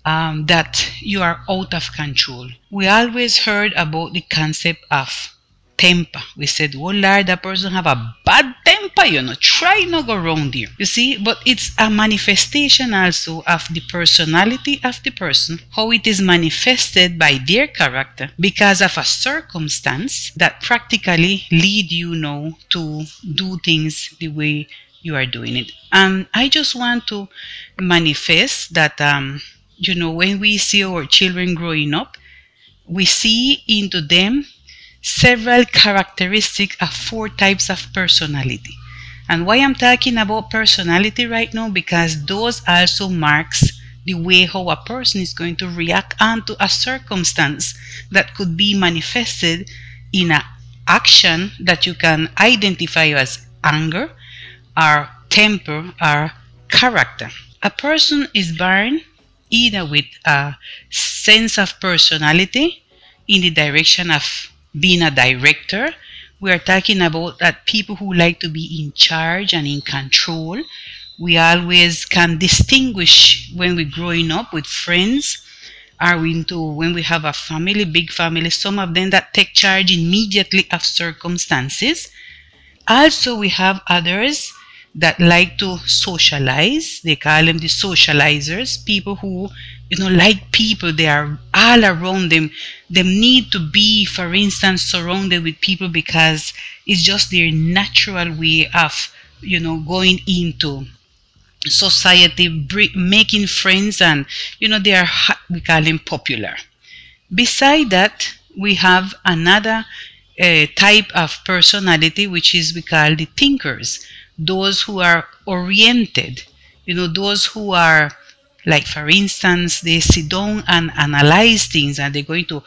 L: um, that you are out of control. We always heard about the concept of temper. We said, oh Lord, that person have a bad temper, you know, try not go around here. You see, but it's a manifestation also of the personality of the person, how it is manifested by their character because of a circumstance that practically lead you now to do things the way you are doing it. And I just want to manifest that um, you know, when we see our children growing up, we see into them several characteristics of four types of personality. And why I'm talking about personality right now because those also marks the way how a person is going to react onto a circumstance that could be manifested in an action that you can identify as anger or temper or character. A person is born either with a sense of personality in the direction of being a director. We are talking about that people who like to be in charge and in control. We always can distinguish when we're growing up with friends are we into when we have a family, big family, some of them that take charge immediately of circumstances. Also, we have others that like to socialize. They call them the socializers, people who, you know, like people. They are all around them. They need to be, for instance, surrounded with people because it's just their natural way of, you know, going into society, making friends, and, you know, they are, we call them popular. Beside that, we have another uh, type of personality, which is we call the thinkers those who are oriented, you know, those who are like, for instance, they sit down and analyze things and they're going to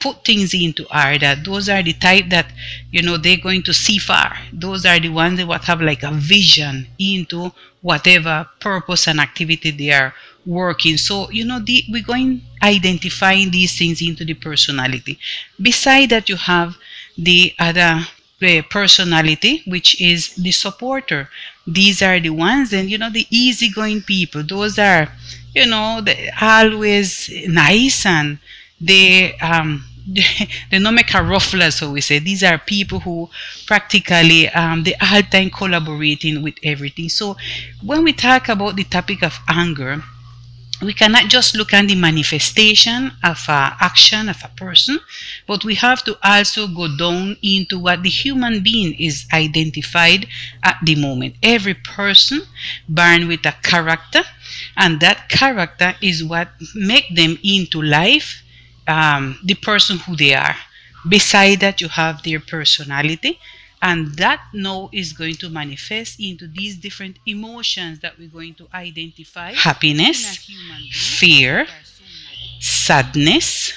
L: put things into that those are the type that you know they're going to see far. Those are the ones that what have like a vision into whatever purpose and activity they are working. So you know the, we're going identifying these things into the personality. Beside that you have the other uh, personality which is the supporter. These are the ones and you know the easygoing people. Those are you know always nice and they um they don't make a ruffler so we say. These are people who practically um they all time collaborating with everything. So when we talk about the topic of anger we cannot just look at the manifestation of a action of a person but we have to also go down into what the human being is identified at the moment. Every person born with a character and that character is what make them into life um, the person who they are. Beside that you have their personality and that now is going to manifest into these different emotions that we're going to identify happiness fear sadness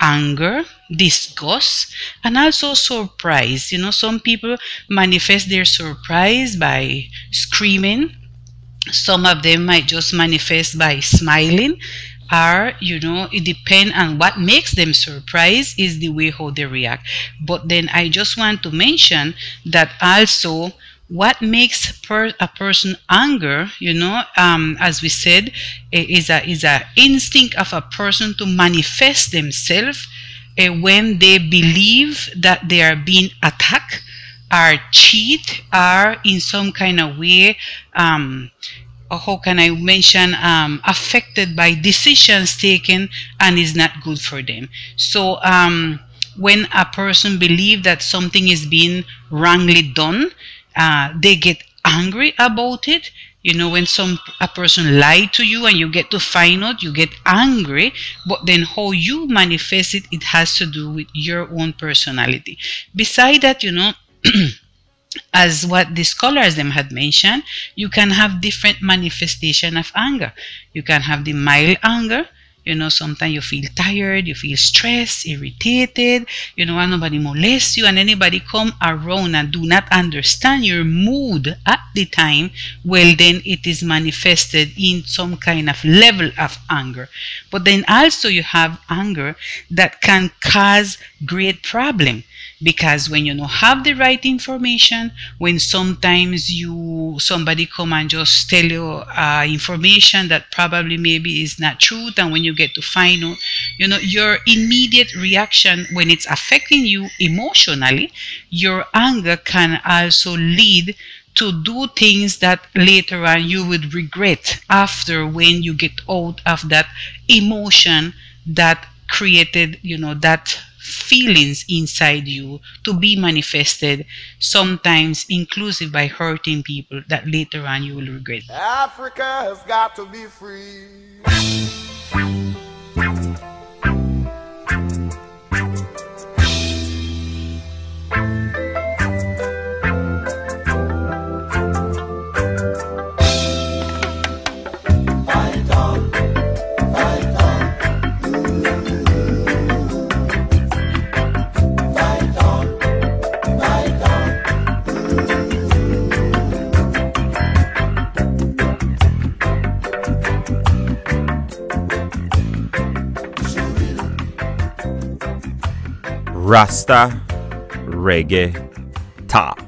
L: anger disgust and also surprise. You know some people manifest their surprise by screaming. Some of them might just manifest by smiling are you know it depends on what makes them surprised is the way how they react. But then i just want to mention that also what makes per, a person anger you know um, as we said is a is a instinct of a person to manifest themselves uh, when they believe that they are being attacked are cheat are in some kind of way um, how can I mention um, affected by decisions taken and is not good for them. So um, when a person believes that something is being wrongly done, uh, they get angry about it. You know, when some a person lied to you and you get to find out, you get angry. But then how you manifest it, it has to do with your own personality. Beside that, you know. as what the scholars them had mentioned, you can have different manifestation of anger. You can have the mild anger. You know, sometimes you feel tired, you feel stressed, irritated, you know, and nobody molests you and anybody come around and do not understand your mood at the time, well, then it is manifested in some kind of level of anger. But then also you have anger that can cause great problem because when you don't have the right information when sometimes you somebody come and just tell you uh, information that probably maybe is not truth and when you get to find out you know your immediate reaction when it's affecting you emotionally your anger can also lead to do things that later on you would regret after when you get out of that emotion that created you know that feelings inside you to be manifested, sometimes inclusive by hurting people that later on you will regret.
I: Africa has got to be free.
F: Rasta Reggae Talk.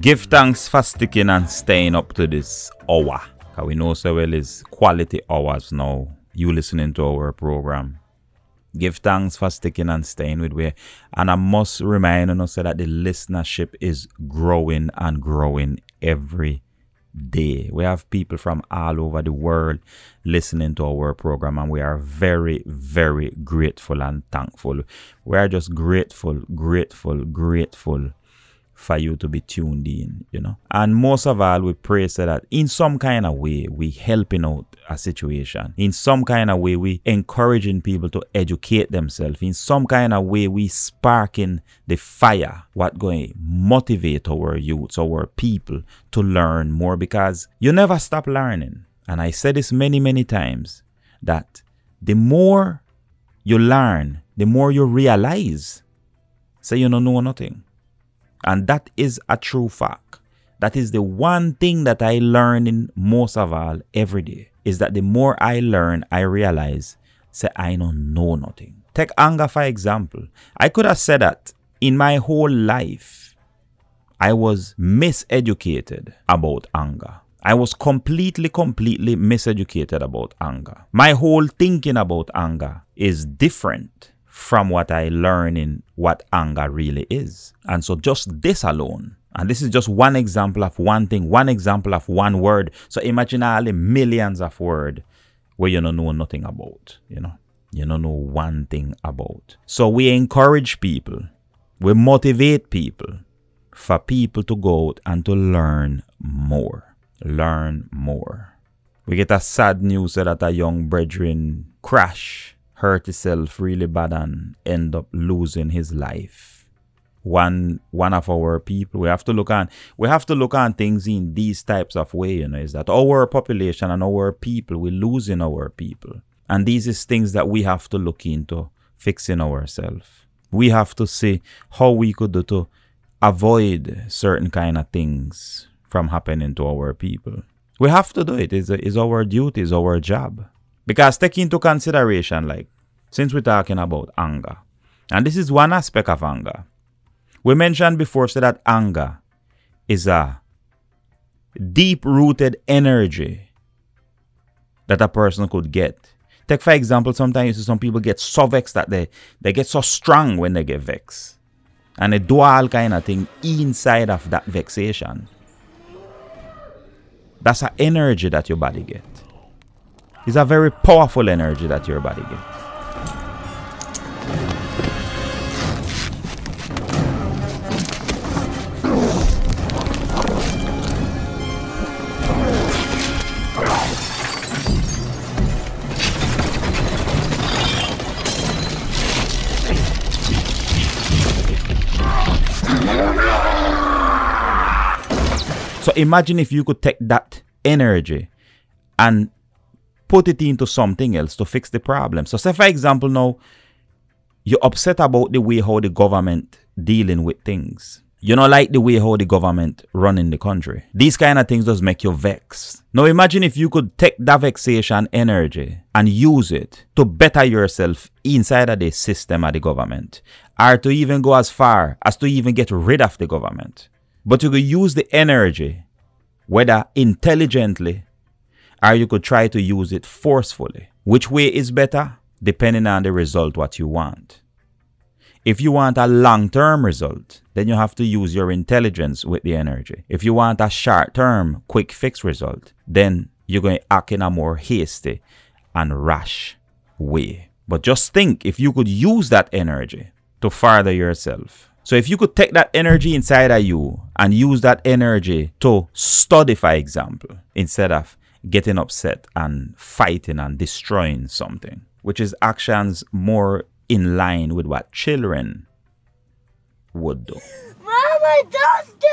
F: Give thanks for sticking and staying up to this hour. Cause we know so well is quality hours now. You listening to our program. Give thanks for sticking and staying with we. And I must remind you say that the listenership is growing and growing every day. We have people from all over the world listening to our program, and we are very, very grateful and thankful. We are just grateful, grateful, grateful for you to be tuned in, you know. And most of all, we pray so that in some kind of way we helping out a situation. In some kind of way we encouraging people to educate themselves. In some kind of way we sparking the fire what going motivate our youths, our people to learn more because you never stop learning. And I said this many, many times that the more you learn, the more you realize say you don't know nothing. And that is a true fact. That is the one thing that I learn in most of all every day. Is that the more I learn, I realize say I don't know nothing. Take anger for example. I could have said that in my whole life. I was miseducated about anger. I was completely, completely miseducated about anger. My whole thinking about anger is different from what I learn in what anger really is. And so just this alone, and this is just one example of one thing, one example of one word. So imagine all the millions of words where you don't know nothing about, you know. You don't know one thing about. So we encourage people, we motivate people for people to go out and to learn more. Learn more. We get a sad news that a young brethren crash, hurt himself really bad and end up losing his life. One one of our people we have to look on we have to look on things in these types of way you know is that our population and our people we're losing our people. And these is things that we have to look into fixing ourselves. We have to see how we could do to avoid certain kind of things from happening to our people. We have to do it. It's, it's our duty it's our job. Because take into consideration like since we're talking about anger and this is one aspect of anger we mentioned before so that anger is a deep rooted energy that a person could get. Take for example, sometimes you see some people get so vexed that they, they get so strong when they get vexed. And they do all kind of thing inside of that vexation. That's an energy that your body get. It's a very powerful energy that your body get. So imagine if you could take that energy and put it into something else to fix the problem. So say for example now you're upset about the way how the government dealing with things. You don't like the way how the government running the country. These kind of things does make you vex. Now imagine if you could take that vexation energy and use it to better yourself inside of the system of the government. Or to even go as far as to even get rid of the government. But you could use the energy, whether intelligently or you could try to use it forcefully. Which way is better? Depending on the result what you want. If you want a long term result, then you have to use your intelligence with the energy. If you want a short term, quick fix result, then you're going to act in a more hasty and rash way. But just think if you could use that energy to further yourself, so if you could take that energy inside of you and use that energy to study, for example, instead of getting upset and fighting and destroying something, which is actions more in line with what children would do.
M: Mama, don't do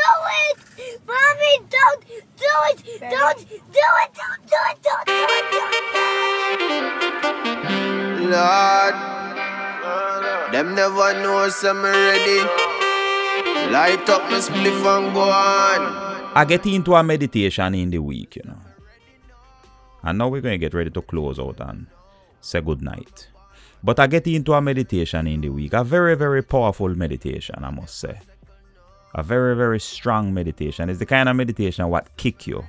M: it! Mommy, don't do it! Don't do it!
N: Them never know some ready. Light up my spliff and go on.
F: I get into a meditation in the week, you know. And now we're going to get ready to close out and say good night. But I get into a meditation in the week. A very, very powerful meditation, I must say. A very, very strong meditation. It's the kind of meditation what kick you.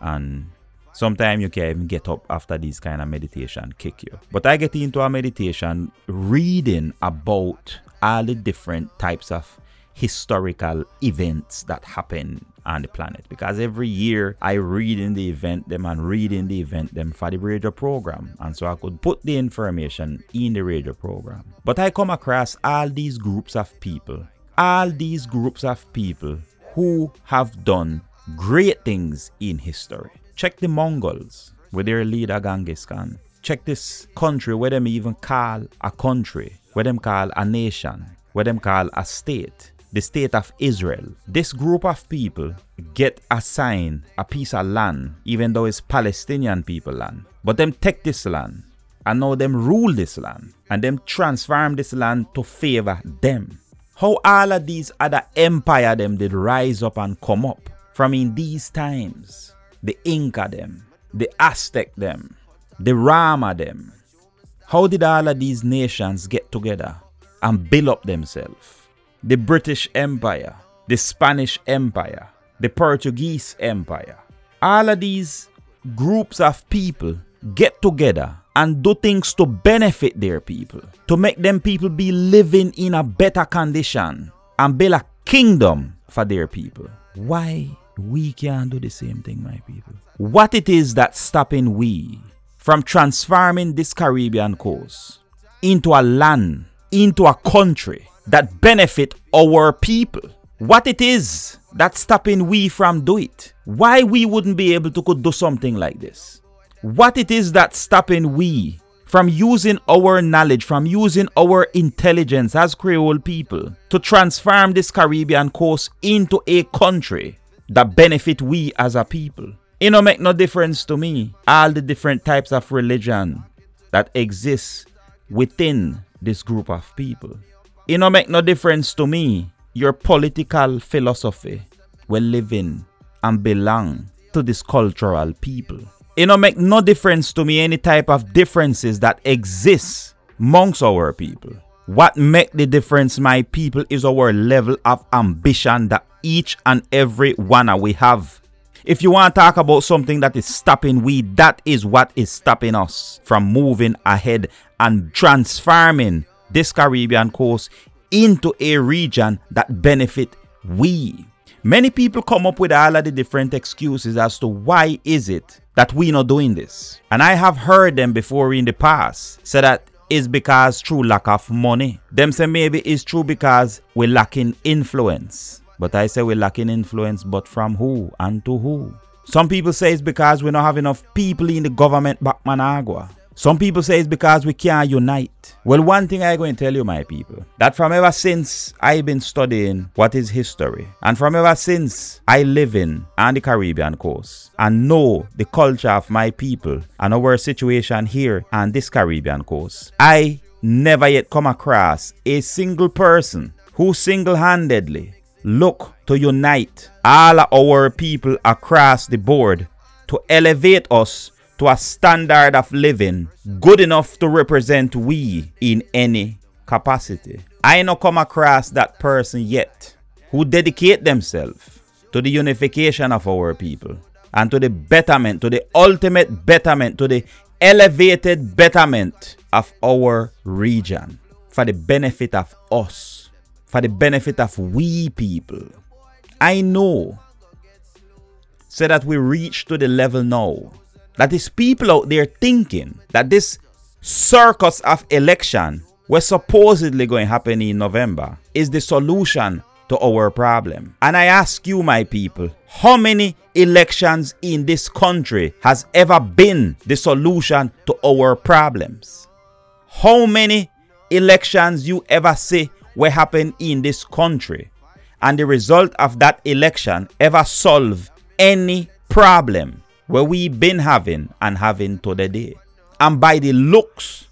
F: And Sometimes you can even get up after this kind of meditation, kick you. But I get into a meditation reading about all the different types of historical events that happen on the planet because every year I read in the event them and read in the event them for the radio program and so I could put the information in the radio program. But I come across all these groups of people, all these groups of people who have done great things in history. Check the Mongols with their leader Genghis Khan. Check this country where them even call a country, where them call a nation, where them call a state, the state of Israel. This group of people get assigned a piece of land, even though it's Palestinian people land. But them take this land and now them rule this land and them transform this land to favor them. How all of these other empire them did rise up and come up from in these times. The Inca them, the Aztec them, the Rama them. How did all of these nations get together and build up themselves? The British Empire, the Spanish Empire, the Portuguese Empire. All of these groups of people get together and do things to benefit their people, to make them people be living in a better condition and build a kingdom for their people. Why we can't do the same thing, my people? What it is that's stopping we from transforming this Caribbean coast into a land, into a country that benefit our people? What it is that's stopping we from do it? Why we wouldn't be able to could do something like this? what it is that's stopping we from using our knowledge, from using our intelligence as Creole people to transform this Caribbean coast into a country that benefit we as a people. It don't make no difference to me all the different types of religion that exists within this group of people. It don't make no difference to me your political philosophy will live in and belong to this cultural people. It don't make no difference to me any type of differences that exist amongst our people. What make the difference, my people, is our level of ambition that each and every one of we have. If you want to talk about something that is stopping we, that is what is stopping us from moving ahead and transforming this Caribbean coast into a region that benefit we. Many people come up with all of the different excuses as to why is it that we not doing this. And I have heard them before in the past say that is because through lack of money. Them say maybe it's true because we're lacking influence. But I say we're lacking influence, but from who and to who? Some people say it's because we don't have enough people in the government back Managua. Some people say it's because we can't unite. Well, one thing I'm going to tell you, my people, that from ever since I've been studying what is history, and from ever since I live in on the Caribbean coast and know the culture of my people and our situation here on this Caribbean coast, I never yet come across a single person who single-handedly look to unite all our people across the board to elevate us to a standard of living good enough to represent we in any capacity. I no come across that person yet who dedicate themselves to the unification of our people and to the betterment, to the ultimate betterment, to the elevated betterment of our region for the benefit of us, for the benefit of we people. I know so that we reach to the level now that is people out there thinking that this circus of election was supposedly going to happen in November is the solution to our problem. And I ask you, my people, how many elections in this country has ever been the solution to our problems? How many elections you ever see will happened in this country and the result of that election ever solve any problem where we been having and having to the day. And by the looks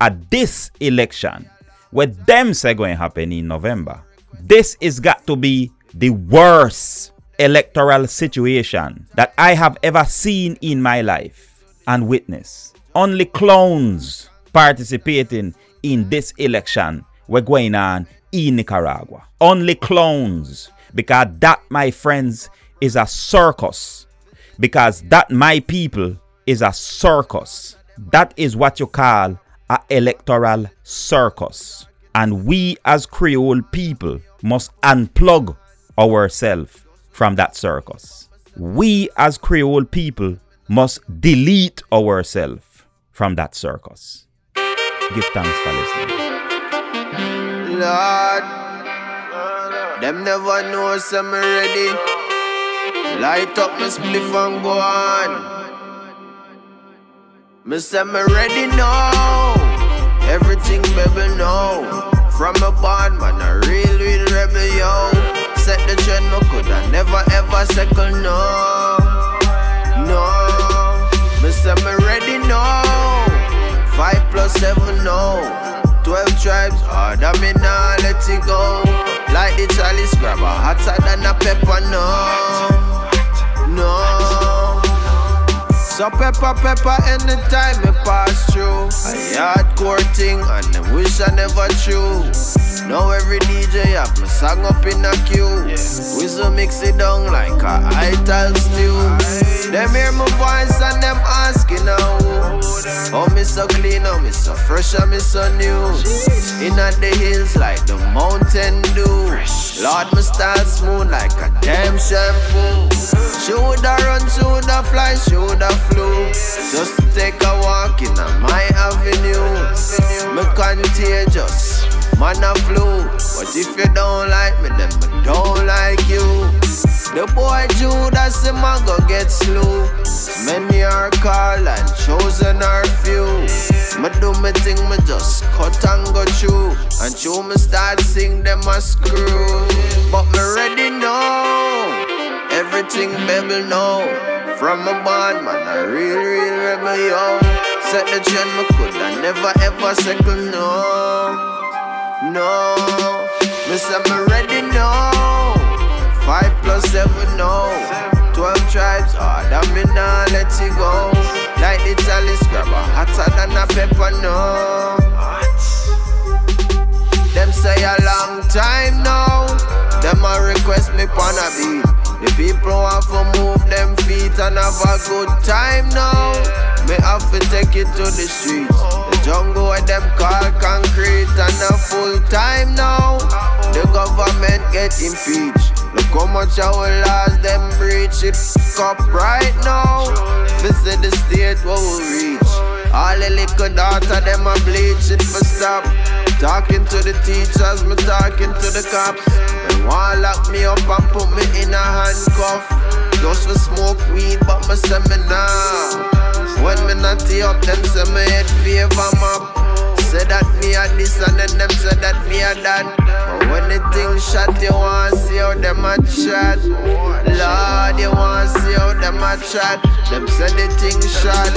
F: at this election, where them say going happen in November, this is got to be the worst electoral situation that I have ever seen in my life and witness. Only clowns participating in this election were going on in Nicaragua. Only clowns. Because that, my friends, is a circus because that my people is a circus. That is what you call a electoral circus. And we as Creole people must unplug ourselves from that circus. We as Creole people must delete ourselves from that circus. Give thanks for listening.
N: Lord, them never know some ready. Light up my spliff and go on. Me say me ready now. Everything baby know. From a bond man, a real, real rebel yo. Set the trend, no coulda never ever second no. No, me say me ready now. Five plus seven, no. Twelve tribes, harder me nah let it go. Like the chalice grabber, hotter than a pepper, no. No. So pepper, pepper anytime me pass through. A hardcore thing and them wish I never true. Now every DJ have my song up in a queue. We so mix it down like a ital stew. Them hear my voice and them asking now. Oh, me so clean, oh, me so fresh, oh, me so new. In the hills like the mountain dew. Lord, me style smooth like a damn shampoo. Shoulda run, shoulda fly, shoulda flew. Just take a walk in my avenue. Me contagious, man flu. But if you don't like me, then I don't like you. The boy Judas, him a go get slew. Many are called and chosen are few. Me do me thing, me just cut and go through. And through me start sing them a screw. But me ready now. Everything baby know. From a band, man, a real, real rebel, yo. Set the trend, me could I never ever second, no. No. Say me ready now. Five plus seven, no. Twelve tribes, ah, harder me nah let it go. Like the chalice grabber, hotter than a pepper, no. Them say a long time now. Them a request me on a beat. The people want to move them feet and have a good time now. Me have to take it to the streets. The jungle where them call concrete and a full time now. The government get impeached. Look how much our laws them breach it up right now. Visit the state where we reach. All the little daughter them a bleach it for stop. Talking to the teachers, me talking to the cops. They want lock me up and put me in a handcuff. Just for smoke weed, but me say me. When me not up, them say me head favor map. Say that me a this and then them say that me a that. But when the thing shot, you wanna see how them a chat. Lord, you wanna see how them a chat. Them say the thing shot.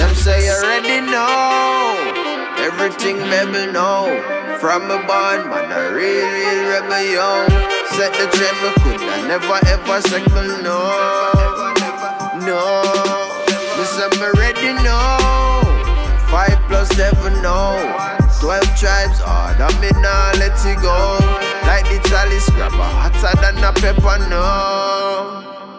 N: Them say you ready now. Everything baby know. From a band, man, a real, real rebel, yo. Set the trend, me could I never ever second, no. No. Say me ready now. Five plus seven, no. Twelve tribes, harder me nah let it go. Like the chalice grabber, hotter than a pepper, no.